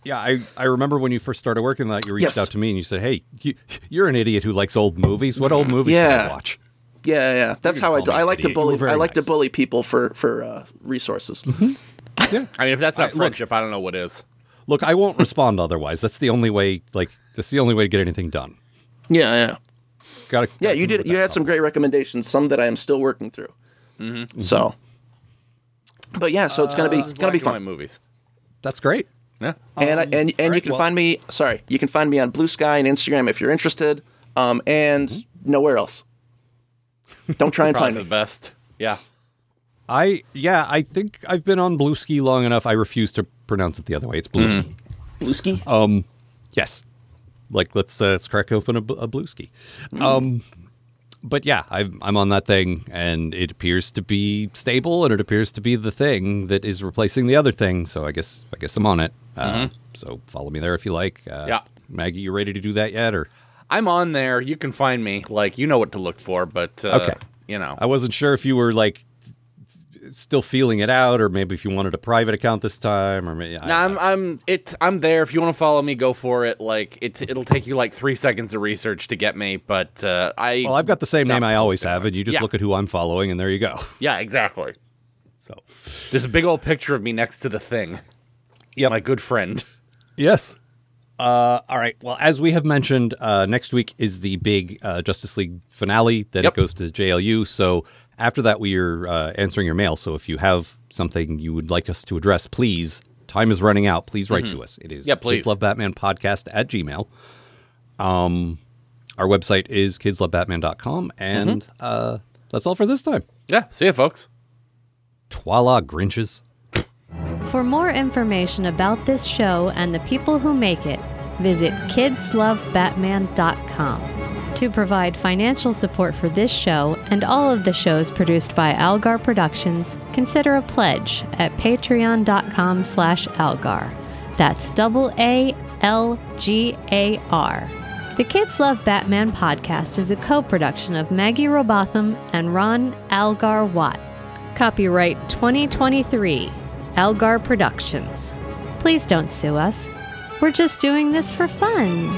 [SPEAKER 4] Awesome.
[SPEAKER 3] Yeah, I, I remember when you first started working that, you reached
[SPEAKER 5] Yes.
[SPEAKER 3] out to me and you said, "Hey, you, you're an idiot who likes old movies. What old movies should
[SPEAKER 5] Yeah.
[SPEAKER 3] I watch?"
[SPEAKER 5] Yeah, yeah. That's how I do. I like to
[SPEAKER 3] idiot. You
[SPEAKER 5] bully. I like to bully people for for uh, resources. Mm-hmm.
[SPEAKER 3] Yeah.
[SPEAKER 4] I mean, if that's not
[SPEAKER 3] I- look-
[SPEAKER 4] friendship, I don't know what is.
[SPEAKER 3] Look, I won't respond otherwise. That's the only way. Like, that's the only way to get anything done.
[SPEAKER 5] yeah, yeah.
[SPEAKER 3] Got to.
[SPEAKER 5] Yeah, you did. You had some great recommendations. Some that I am still working through. Mm-hmm. So, but yeah, so it's gonna be
[SPEAKER 4] This is
[SPEAKER 5] gonna be
[SPEAKER 4] black and
[SPEAKER 5] fun.
[SPEAKER 4] movies.
[SPEAKER 3] That's great.
[SPEAKER 4] Yeah.
[SPEAKER 5] And I, and and you
[SPEAKER 3] alright,
[SPEAKER 5] can
[SPEAKER 3] well-
[SPEAKER 5] find me. Sorry, you can find me on Bluesky and Instagram if you're interested. Um, and nowhere else. Don't try and find
[SPEAKER 4] for the best. Yeah.
[SPEAKER 3] I yeah, I think I've been on Blue Ski long enough. I refuse to pronounce it the other way. It's Blue
[SPEAKER 5] Mm. Blue Ski.
[SPEAKER 3] Um, yes. Like let's uh, let's crack open a, a Blue Ski. Um, but yeah, I'm I'm on that thing, and it appears to be stable, and it appears to be the thing that is replacing the other thing. So I guess I guess I'm on it. Uh, so follow me there if you like. Uh,
[SPEAKER 4] Yeah.
[SPEAKER 3] Maggie, you ready to do that yet, or?
[SPEAKER 4] I'm on there. You can find me. Like, you know what to look for, but, uh,
[SPEAKER 3] Okay.
[SPEAKER 4] you know.
[SPEAKER 3] I wasn't sure if you were like still feeling it out, or maybe if you wanted a private account this time, or maybe.
[SPEAKER 4] No, I'm I'm it I'm there. If you want to follow me, go for it. Like it it'll take you like three seconds of research to get me, but uh, I
[SPEAKER 3] well, I've got the same name I always have, and you just
[SPEAKER 4] Yeah.
[SPEAKER 3] look at who I'm following, and there you go.
[SPEAKER 4] yeah exactly.
[SPEAKER 3] So,
[SPEAKER 4] There's a big old picture of me next to the thing.
[SPEAKER 3] Yep.
[SPEAKER 4] my good friend.
[SPEAKER 3] yes. Uh, all right. Well, as we have mentioned, uh, next week is the big uh, Justice League finale. Then
[SPEAKER 4] Yep.
[SPEAKER 3] it goes to JLU. So after that, we are uh, answering your mail. So if you have something you would like us to address, please. Time is running out. Please write to us. It is
[SPEAKER 4] Yeah, please.
[SPEAKER 3] Kids Love Batman podcast at Gmail. Um, our website is kidslovebatman.com. And uh, that's all for this time.
[SPEAKER 4] Yeah, see ya, folks.
[SPEAKER 3] Twala Grinches.
[SPEAKER 2] For more information about this show and the people who make it, visit kidslovebatman.com. To provide financial support for this show and all of the shows produced by Aalgar Productions, consider a pledge at patreon.com slash aalgar. That's double A L G A R. The Kids Love Batman podcast is a co-production of Maggie Robotham and Ron Algar Watt. Copyright 2023, Aalgar Productions. Please don't sue us. We're just doing this for fun.